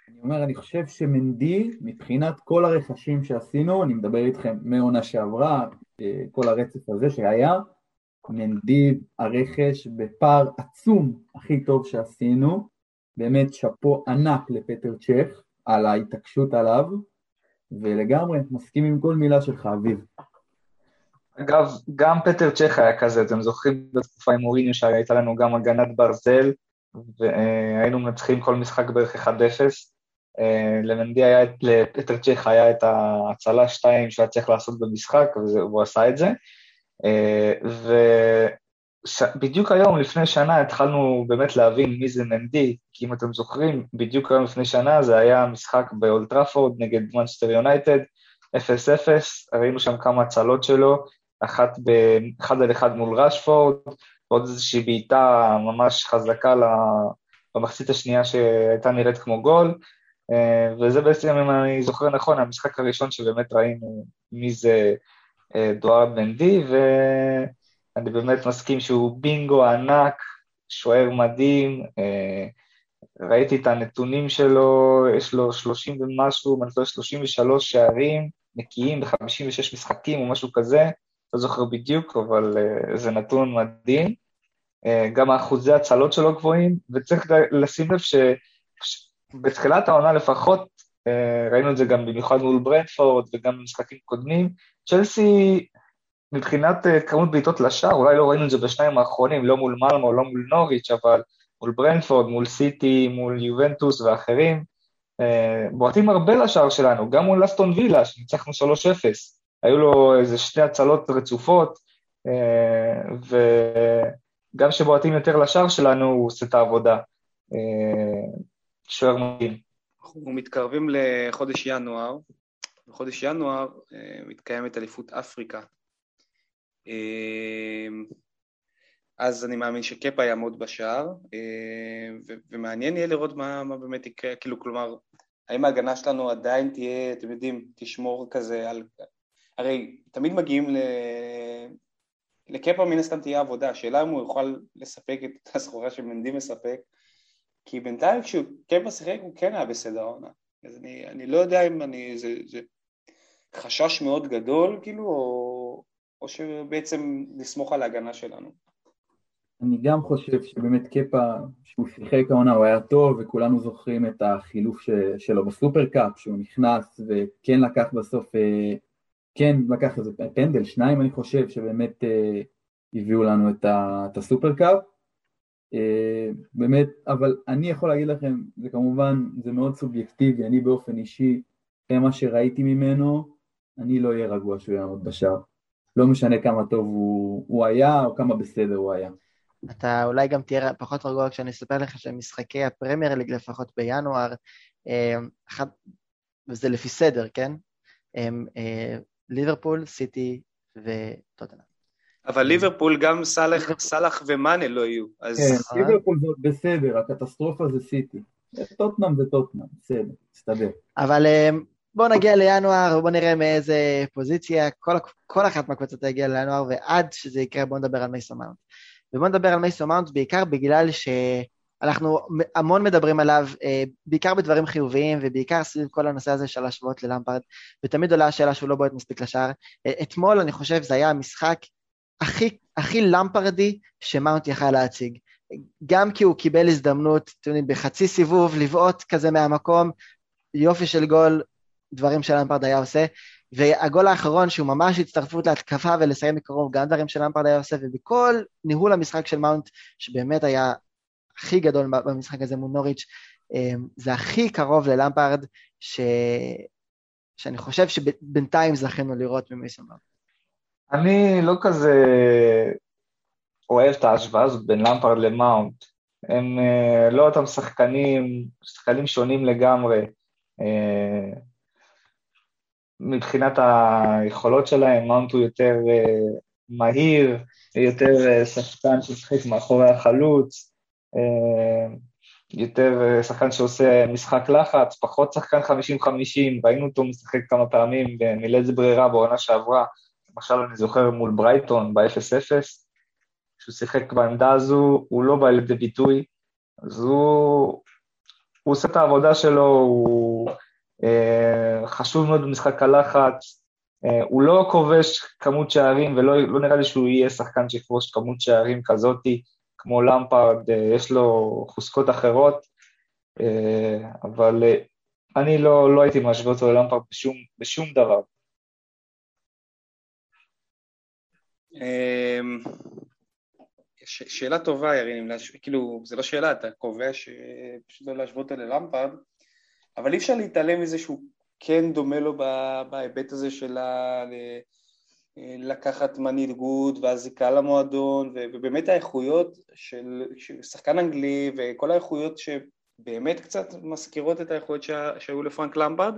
אני אומר, אני חושב שמנדי, מבחינת כל הרכשים שעשינו, אני מדבר איתכם מעונה שעברה, אה, כל הרצף הזה שהיה, מנדי הרכש בפער עצום הכי טוב שעשינו, באמת שאפו ענק לפטר צ'ך על ההתעקשות עליו, ולגמרי מסכים עם כל מילה שלך, אביב. אגב, גם פטר צ'ך היה כזה, אתם זוכרים בתקופה עם מוריניו שהייתה לנו גם הגנת ברזל, והיינו מנצחים כל משחק בערך 1-0. אה, למנדי היה, לפטר צ'ך היה את ההצלה 2 שהיה צריך לעשות במשחק, והוא עשה את זה. אה, ובדיוק היום, לפני שנה, התחלנו באמת להבין מי זה מנדי, כי אם אתם זוכרים, בדיוק היום לפני שנה זה היה משחק באולטראפורד נגד מנצ'סטר יונייטד, 0-0, ראינו שם כמה הצלות שלו, אחת באחד על אחד מול ראשפורד, ועוד איזושהי בעיטה ממש חזקה במחצית השנייה שהייתה נראית כמו גול, אה, וזה בעצם, אם אני זוכר נכון, המשחק הראשון שבאמת ראינו מי זה אה, דוארד מנדי, ואני באמת מסכים שהוא בינגו ענק, שוער מדהים, אה, ראיתי את הנתונים שלו, יש לו 30 ומשהו, אני חושב 33 שערים נקיים ב-56 משחקים או משהו כזה, לא זוכר בדיוק, אבל uh, זה נתון מדהים. גם האחוזי הצלות שלו גבוהים, וצריך לשים לב שבתחילת העונה לפחות, ראינו את זה גם במיוחד מול ברנדפורד וגם במשחקים קודמים, צ'לסי מבחינת uh, כמות בעיטות לשער, אולי לא ראינו את זה בשניים האחרונים, לא מול מלמו, לא מול נוריץ', אבל מול ברנפורד, מול סיטי, מול יובנטוס ואחרים, uh, בועטים הרבה לשער שלנו, גם מול אסטון וילה, שניצחנו 3-0, היו לו איזה שתי הצלות רצופות, וגם כשבועטים יותר לשער שלנו, הוא עושה את העבודה. שוער מדהים. אנחנו מתקרבים לחודש ינואר, בחודש ינואר uh, מתקיימת אליפות אפריקה. Uh, אז אני מאמין שקפה יעמוד בשער, אה, ומעניין יהיה לראות מה, מה באמת יקרה, כאילו, כלומר, האם ההגנה שלנו עדיין תהיה, אתם יודעים, תשמור כזה על... הרי תמיד מגיעים ל... לקפה מן הסתם תהיה עבודה, השאלה אם הוא יוכל לספק את הסחורה שמנדי מספק, כי בינתיים כשקפה שיחק הוא כן היה בסדר העונה, אז אני, אני לא יודע אם אני, זה, זה חשש מאוד גדול, כאילו, או, או שבעצם לסמוך על ההגנה שלנו. אני גם חושב שבאמת קפה, שהוא שיחק העונה, הוא היה טוב, וכולנו זוכרים את החילוף ש, שלו בסופרקאפ, שהוא נכנס וכן לקח בסוף, אה, כן לקח איזה פנדל, שניים אני חושב, שבאמת אה, הביאו לנו את, ה, את הסופרקאפ. אה, באמת, אבל אני יכול להגיד לכם, זה כמובן, זה מאוד סובייקטיבי, אני באופן אישי, אחרי מה שראיתי ממנו, אני לא אהיה רגוע שהוא יעמוד בשער. לא משנה כמה טוב הוא, הוא היה, או כמה בסדר הוא היה. אתה אולי גם תהיה פחות רגוע כשאני אספר לך שמשחקי הפרמייר ליג לפחות בינואר, אמ, אחד, וזה לפי סדר, כן? הם אה, ליברפול, סיטי וטוטנאם. אבל ליברפול גם סאלח, סאלח ומאנה לא יהיו, אז... כן, ליברפול זאת בסדר, הקטסטרופה זה סיטי. טוטנאם זה טוטנאם, בסדר, מסתדר. אבל אה, בואו נגיע לינואר, בואו נראה מאיזה פוזיציה, כל, כל אחת מהקבוצות תגיע לינואר, ועד שזה יקרה בואו נדבר על מייסון מאונט. ובואו נדבר על מייסון מאונט בעיקר בגלל שאנחנו המון מדברים עליו, אה, בעיקר בדברים חיוביים, ובעיקר סביב כל הנושא הזה של השוואות ללמפרד, ותמיד עולה השאלה שהוא לא בועט מספיק לשער. אה, אתמול, אני חושב, זה היה המשחק הכי, הכי למפרדי שמאונט יכל להציג. גם כי הוא קיבל הזדמנות, אתם יודעים, בחצי סיבוב, לבעוט כזה מהמקום, יופי של גול, דברים שלמפרד היה עושה, והגול האחרון שהוא ממש הצטרפות להתקפה ולסיים מקרוב, גם דברים שלמפרד היה עושה, ובכל ניהול המשחק של מאונט, שבאמת היה הכי גדול במשחק הזה מול נוריץ', אמ, זה הכי קרוב ללמפרד, ש... שאני חושב שבינתיים זכינו לראות ממייסון מאונט. אני לא כזה אוהב את ההשוואה הזאת בין למפרד למאונט. הם uh, לא אותם שחקנים, שחקנים שונים לגמרי. Uh, מבחינת היכולות שלהם, מאונט הוא יותר uh, מהיר, יותר שחקן ששחק מאחורי החלוץ, יותר שחקן שעושה משחק לחץ, פחות שחקן 50-50, ראינו אותו משחק כמה פעמים, ומילא ברירה בעונה שעברה. למשל, אני זוכר מול ברייטון ב-0-0, כשהוא שיחק בעמדה הזו, הוא לא בא לידי ביטוי, אז הוא, הוא עושה את העבודה שלו, הוא אה, חשוב מאוד במשחק הלחץ, אה, הוא לא כובש כמות שערים, ולא לא נראה לי שהוא יהיה שחקן שיכבוש כמות שערים כזאתי, כמו למפרד, אה, יש לו חוזקות אחרות, אה, אבל אה, אני לא, לא הייתי משווה אותו ללמפרד בשום, בשום דבר. ש, שאלה טובה, ירין, כאילו, זה לא שאלה, אתה קובע שפשוט לא להשוות אלה למפרד, אבל אי אפשר להתעלם מזה שהוא כן דומה לו בהיבט הזה של ה... לקחת מנהיגות והזיקה למועדון, ובאמת האיכויות של, של שחקן אנגלי וכל האיכויות שבאמת קצת מזכירות את האיכויות שהיו לפרנק למפרד,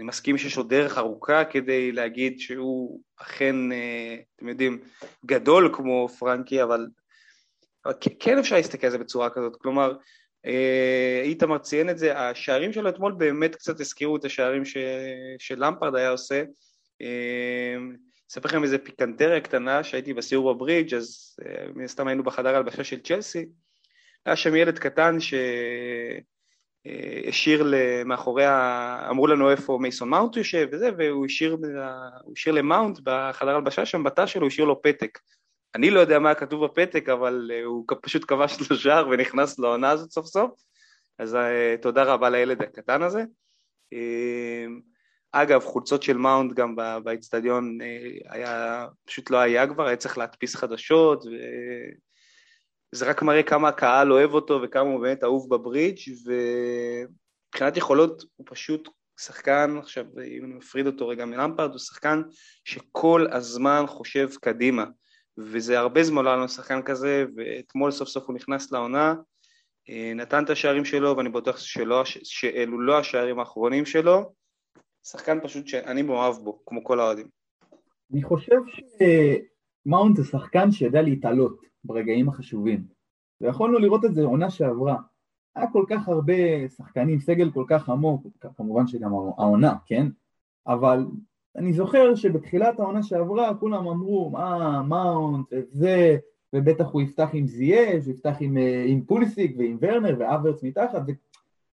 אני מסכים שיש עוד דרך ארוכה כדי להגיד שהוא אכן, אה, אתם יודעים, גדול כמו פרנקי, אבל, אבל כן אפשר להסתכל על זה בצורה כזאת. כלומר, אה, איתמר ציין את זה, השערים שלו אתמול באמת קצת הזכירו את השערים ש, שלמפרד היה עושה. אה, אספר לכם איזה פיקנטריה קטנה שהייתי בסיור בברידג' אז מן הסתם היינו בחדר הלבשה של צ'לסי. היה שם ילד קטן ש... השאיר מאחורי. אמרו לנו איפה מייסון מאונט יושב וזה, והוא השאיר, השאיר למאונט בחדר הלבשה שם, בתא שלו, הוא השאיר לו פתק. אני לא יודע מה כתוב בפתק, אבל אה, הוא פשוט כבש לו שער ונכנס לעונה הזאת סוף סוף, אז אה, תודה רבה לילד הקטן הזה. אה, אגב, חולצות של מאונט גם באיצטדיון היה, פשוט לא היה כבר, היה צריך להדפיס חדשות. זה רק מראה כמה הקהל אוהב אותו וכמה הוא באמת אהוב בברידג' ומבחינת יכולות הוא פשוט שחקן, עכשיו אם אני מפריד אותו רגע מלמפרד, הוא שחקן שכל הזמן חושב קדימה וזה הרבה זמן לא היה לנו שחקן כזה ואתמול סוף סוף הוא נכנס לעונה אה, נתן את השערים שלו ואני בטוח שלא, שאלו לא השערים האחרונים שלו שחקן פשוט שאני מאוהב בו, כמו כל האוהדים. אני חושב שמאונט זה שחקן שיודע להתעלות ברגעים החשובים. ויכולנו לראות את זה עונה שעברה. היה כל כך הרבה שחקנים, סגל כל כך עמוק, כמובן שגם העונה, כן? אבל אני זוכר שבתחילת העונה שעברה כולם אמרו, מה, מאונט, זה, ובטח הוא יפתח עם זייש, יפתח עם, אה, עם פולסיק ועם ורנר ואברץ מתחת, ו...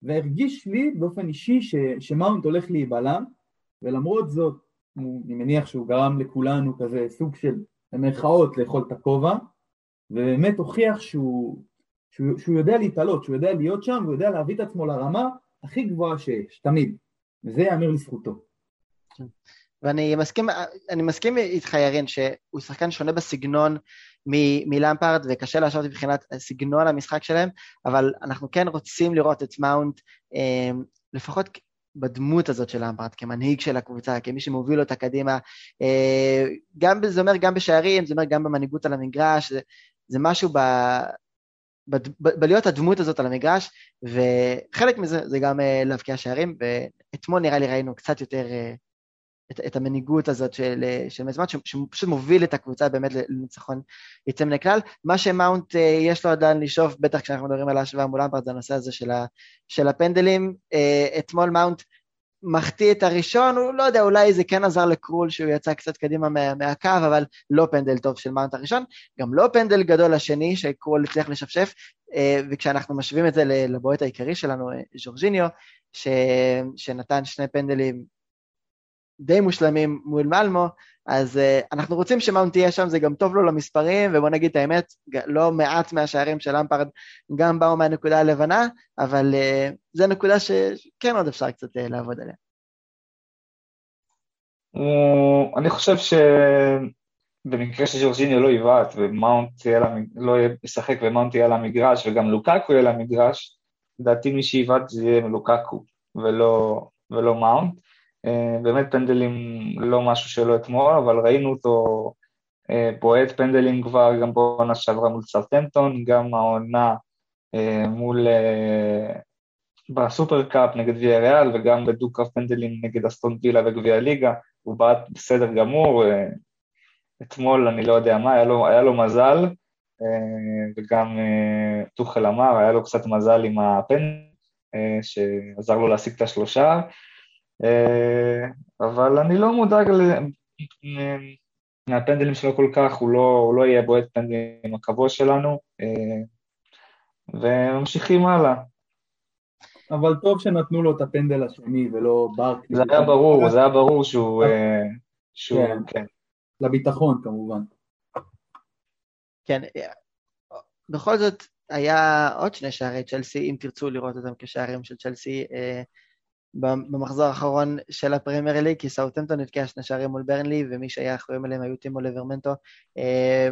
והרגיש לי באופן אישי ש, שמאונט הולך להיבלם, ולמרות זאת, אני מניח שהוא גרם לכולנו כזה סוג של, במרכאות, לאכול את הכובע, ובאמת הוכיח שהוא, שהוא, שהוא יודע להתעלות, שהוא יודע להיות שם, והוא יודע להביא את עצמו לרמה הכי גבוהה שיש, תמיד. וזה ייאמר לזכותו. ואני מסכים, אני מסכים איתך ירין שהוא שחקן שונה בסגנון מ- מלמפרד וקשה להשוות מבחינת סגנון המשחק שלהם, אבל אנחנו כן רוצים לראות את מאונט אה, לפחות בדמות הזאת של למפרד, כמנהיג של הקבוצה, כמי שמוביל אותה קדימה. אה, גם, זה אומר גם בשערים, זה אומר גם במנהיגות על המגרש, זה, זה משהו ב... בלהיות הדמות הזאת על המגרש, וחלק מזה זה גם uh, להבקיע שערים, ואתמול נראה לי ראינו קצת יותר, uh, את, את המנהיגות הזאת של, של מזמט, שפשוט מוביל את הקבוצה באמת לניצחון יוצא מן הכלל. מה שמאונט יש לו עדיין לשאוף, בטח כשאנחנו מדברים על ההשוואה מול אמפרד, זה הנושא הזה של, ה, של הפנדלים. אתמול מאונט מחטיא את הראשון, הוא לא יודע, אולי זה כן עזר לקרול שהוא יצא קצת קדימה מה, מהקו, אבל לא פנדל טוב של מאונט הראשון, גם לא פנדל גדול השני שקרול הצליח לשפשף, אה, וכשאנחנו משווים את זה לבועט העיקרי שלנו, אה, ז'ורג'יניו, ש... שנתן שני פנדלים די מושלמים מול מלמו, אז אה, אנחנו רוצים שמאונט יהיה שם, זה גם טוב לו למספרים, ובוא נגיד את האמת, לא מעט מהשערים של למפרד גם באו מהנקודה הלבנה, אבל uh, זו נקודה שכן עוד אפשר קצת uh, לעבוד עליה. אני חושב שבמקרה שג'ורג'יניו לא יבעט ומאונט לא ישחק ומאונט יהיה על המגרש וגם לוקקו יהיה על המגרש, לדעתי מי שיבעט זה יהיה לוקקו ולא, ולא מאונט. אה, באמת פנדלים לא משהו שלא אתמול, אבל ראינו אותו אה, בועט פנדלים כבר גם בעונה שעברה מול סרטנטון, גם העונה אה, מול... בסופר קאפ נגד ויה ריאל וגם בדו-קרב פנדלים נגד אסטון וילה וגביע הליגה, הוא בעט בסדר גמור, אתמול אני לא יודע מה, היה לו, היה לו מזל, וגם טוחל אמר, היה לו קצת מזל עם הפן, שעזר לו להשיג את השלושה, אבל אני לא מודאג מהפנדלים שלו כל כך, הוא לא, הוא לא יהיה בועט פנדלים הקבוע שלנו, אה, וממשיכים הלאה. אבל טוב שנתנו לו את הפנדל השני ולא ברקלי. זה היה ברור, זה היה ברור שהוא... אה, שהוא כן. כן. לביטחון כמובן. כן, בכל זאת היה עוד שני שערי צ'לסי, אם תרצו לראות אותם כשערים של צ'לסי, במחזור האחרון של הפרמייר ליג, כי סאוטנטון נתקע שני שערים מול ברנלי, ומי שהיה אחראים עליהם היו טימו ליברמנטו אה,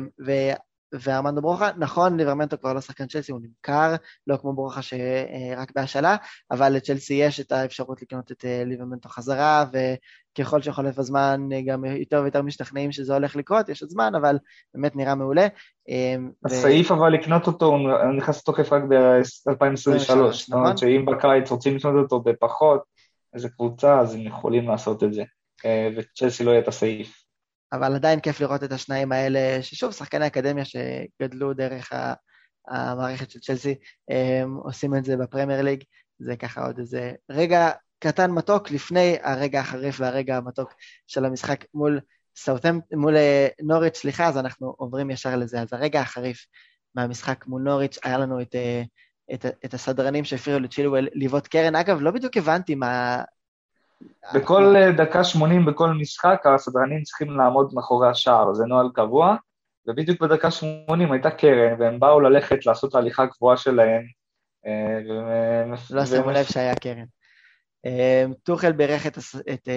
וארמנדו ברוכה. נכון, ליברמנטו כבר לא שחקן צ'לסי, הוא נמכר, לא כמו ברוכה שרק בהשאלה, אבל לצ'לסי יש את האפשרות לקנות את אה, ליברמנטו חזרה, וככל שחולף הזמן גם יותר ויותר משתכנעים שזה הולך לקרות, יש עוד זמן, אבל באמת נראה מעולה. אה, הסעיף ו... אבל לקנות אותו, הוא נכנס לתוקף רק ב-2023, זאת אומרת נכון. שאם בקיץ רוצים לקנות אותו בפחות, איזה קבוצה, אז הם יכולים לעשות את זה, אה, וצ'לסי לא יהיה את הסעיף. אבל עדיין כיף לראות את השניים האלה, ששוב, שחקני אקדמיה שגדלו דרך המערכת של צ'לסי, הם עושים את זה בפרמייר ליג, זה ככה עוד איזה רגע קטן מתוק לפני הרגע החריף והרגע המתוק של המשחק מול סאותם, מול אה, נוריץ', סליחה, אז אנחנו עוברים ישר לזה. אז הרגע החריף מהמשחק מול נוריץ', היה לנו את, אה, את, את הסדרנים שהפריעו לצ'ילואל לבעוט קרן. אגב, לא בדיוק הבנתי מה, בכל אה, דקה 80 בכל משחק הסדרנים צריכים לעמוד מאחורי השער, זה נוהל קבוע, ובדיוק בדקה 80 הייתה קרן, והם באו ללכת לעשות ההליכה הקבועה שלהם. לא שמו לב שהיה קרן. אה, טוחל בירך את, את,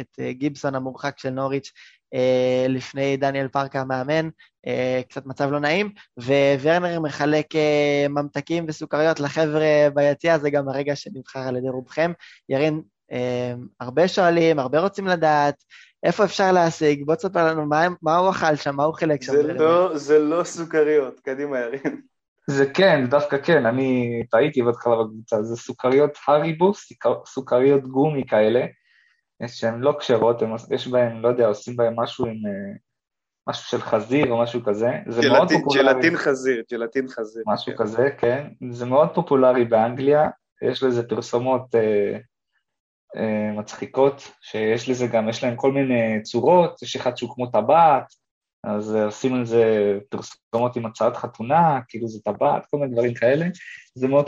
את גיבסון המורחק של נוריץ' לפני דניאל פארקה המאמן, קצת מצב לא נעים, וורנר מחלק ממתקים וסוכריות לחבר'ה ביציע, זה גם הרגע שנבחר על ידי רובכם. ירין, אמ, הרבה שואלים, הרבה רוצים לדעת, איפה אפשר להשיג? בוא תספר לנו מה, מה הוא אכל שם, מה הוא חילק שם. זה לא, זה לא סוכריות, קדימה ירין. זה כן, דווקא כן, אני טעיתי בהתחלה בקבוצה, זה סוכריות הריבו, סוכריות גומי כאלה, שהן לא כשרות, יש בהן, לא יודע, עושים בהן משהו עם... אה, משהו של חזיר או משהו כזה, זה ג'לטין, מאוד פופולרי. ג'לטין חזיר, ג'לטין חזיר. משהו כן. כזה, כן. זה מאוד פופולרי באנגליה, יש לזה פרסומות אה, אה, מצחיקות, שיש לזה גם, יש להם כל מיני צורות, יש אחד שהוא כמו טבעת, אז עושים על זה פרסומות עם הצעת חתונה, כאילו זה טבעת, כל מיני דברים כאלה. זה מאוד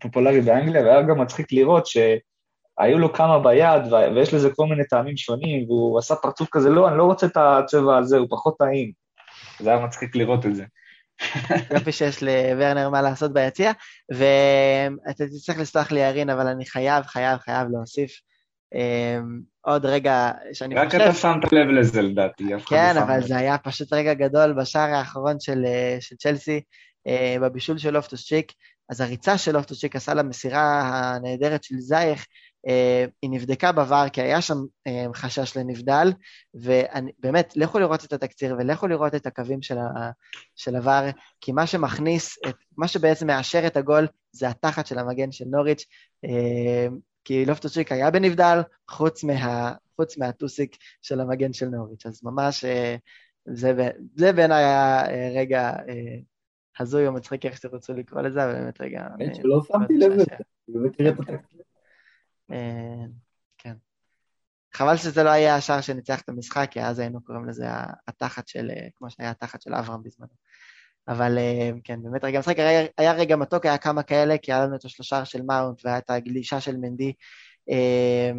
פופולרי, באנגליה, והיה גם מצחיק לראות שהיו לו כמה ביד, ויש לזה כל מיני טעמים שונים, והוא עשה פרצוף כזה, לא, אני לא רוצה את הצבע הזה, הוא פחות טעים. זה היה מצחיק לראות את זה. [laughs] יופי שיש לוורנר מה לעשות ביציע, ואתה תצטרך לסלוח לי ירין, אבל אני חייב, חייב, חייב להוסיף אמ, עוד רגע שאני רק חושב... רק אתה שמת לב לזה לדעתי. כן, לא אבל זה היה פשוט רגע גדול בשער האחרון של, אה, של צ'לסי, אה, בבישול של לופטוס צ'יק, אז הריצה של לופטוס צ'יק עשה למסירה הנהדרת של זייך, אה, היא נבדקה בVAR כי היה שם חשש לנבדל, ובאמת, לכו לראות את התקציר ולכו לראות את הקווים של, ה, של הVAR, כי מה שמכניס, את, מה שבעצם מאשר את הגול זה התחת של המגן של נוריץ', כי לופטוס צ'יק היה בנבדל, חוץ, מה, חוץ מהטוסיק של המגן של נוריץ'. אז ממש, אה, זה, זה בעיניי היה אה, רגע הזוי או מצחיק, איך שתרצו לקרוא לזה, אבל באמת רגע... האמת שלא שמתי לב לזה, את התקציב. כן. חבל שזה לא היה השער שניצח את המשחק, כי אז היינו קוראים לזה התחת של, כמו שהיה התחת של אברהם בזמנו. אבל אה, כן, באמת רגע משחק היה, היה רגע מתוק, היה כמה כאלה, כי היה לנו את השלושה של מאונט והיה את הגלישה של מנדי, אה,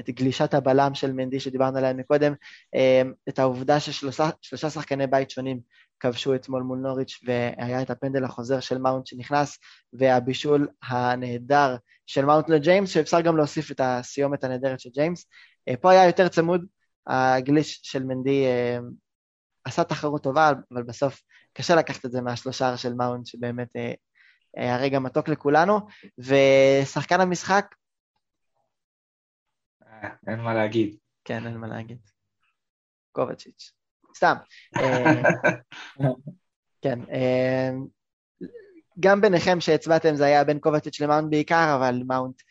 את גלישת הבלם של מנדי שדיברנו עליה מקודם, אה, את העובדה ששלושה שחקני בית שונים כבשו אתמול מול נוריץ' והיה את הפנדל החוזר של מאונט שנכנס, והבישול הנהדר של מאונט לג'יימס, שאפשר גם להוסיף את הסיומת הנהדרת של ג'יימס. פה היה יותר צמוד, הגליש של מנדי עשה תחרות טובה, אבל בסוף קשה לקחת את זה מהשלושה של מאונט, שבאמת אה, היה רגע מתוק לכולנו. ושחקן המשחק? אה, אין מה להגיד. כן, אין מה להגיד. קובצ'יץ'. סתם. אה, [laughs] כן. גם ביניכם שהצבעתם זה היה בין קובצ'יץ' למאונט בעיקר, אבל מאונט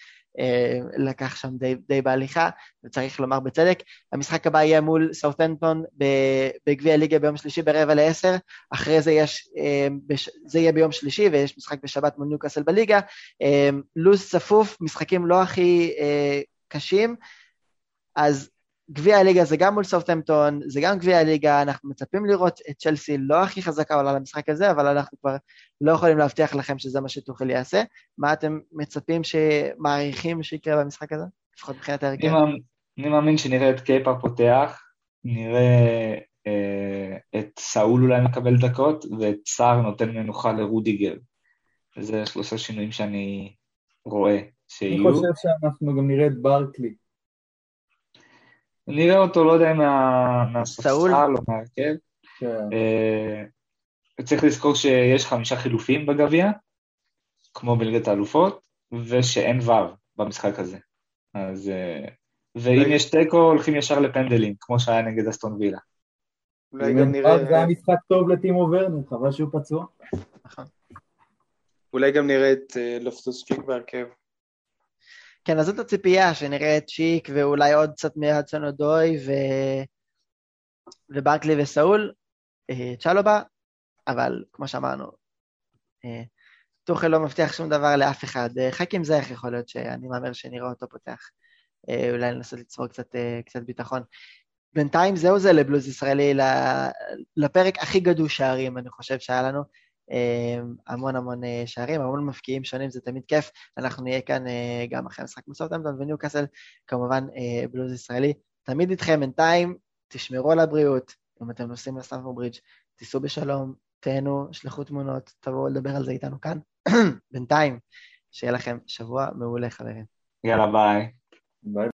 לקח שם די, די בהליכה, וצריך לומר בצדק. המשחק הבא יהיה מול סאות'נטון בגביע הליגה ביום שלישי ברבע לעשר, אחרי זה יש, אה, זה יהיה ביום שלישי ויש משחק בשבת מול ניוקאסל בליגה. אה, לו"ז צפוף, משחקים לא הכי קשים, אז גביע הליגה זה גם מול סאוטהמפטון, זה גם גביע הליגה, אנחנו מצפים לראות את צ'לסי לא הכי חזקה עולה למשחק הזה, אבל אנחנו כבר לא יכולים להבטיח לכם שזה מה שתוכל יעשה. מה אתם מצפים שמעריכים שיקרה במשחק הזה? לפחות מבחינת ההרכב. אני מאמין שנראה את קייפה פותח, נראה אה, את סאול אולי מקבל דקות, ואת סער נותן מנוחה לרודיגר. זה שלושה שינויים שאני רואה שיהיו. אני חושב שאנחנו גם נראה את ברקלי. נראה אותו, לא יודע, מהספסל או מהרכב. כן. אה, צריך לזכור שיש חמישה חילופים בגביע, כמו בליגת האלופות, ושאין ו' במשחק הזה. אז... אה, ואם יש תיקו, הולכים ישר לפנדלים, כמו שהיה נגד אסטון וילה. אולי גם נראה... זה היה משחק טוב לטימו ורנר, חבל שהוא פצוע. נכון. אולי גם נראה את אה, לופטוס צ'יק בהרכב. כן, אז זאת הציפייה, שנראה את צ'יק ואולי עוד קצת מהדסון אודוי ו... וברקלי וסאול, אה, צ'לובה, אבל כמו שאמרנו, אה, טוחל לא מבטיח שום דבר לאף אחד. אה, חכים זייח יכול להיות שאני מהמר שנראה אותו פותח. אולי לנסות לצבור קצת, קצת ביטחון. בינתיים זהו זה לבלוז ישראלי, לפרק הכי גדוש שערים, אני חושב שהיה לנו. אמ, המון המון אה, שערים, המון מפקיעים שונים, זה תמיד כיף. אנחנו נהיה כאן אה, גם אחרי המשחק מסאוטהמפטון וניוקאסל, כמובן אה, בלוז ישראלי. תמיד איתכם בינתיים, תשמרו על הבריאות, אם אתם נוסעים לסטנפורד ברידג', תיסעו בשלום, תהנו, שלחו תמונות, תבואו לדבר על זה איתנו כאן. [clears throat] בינתיים, שיהיה לכם שבוע מעולה, חברים. יאללה, ביי. ביי.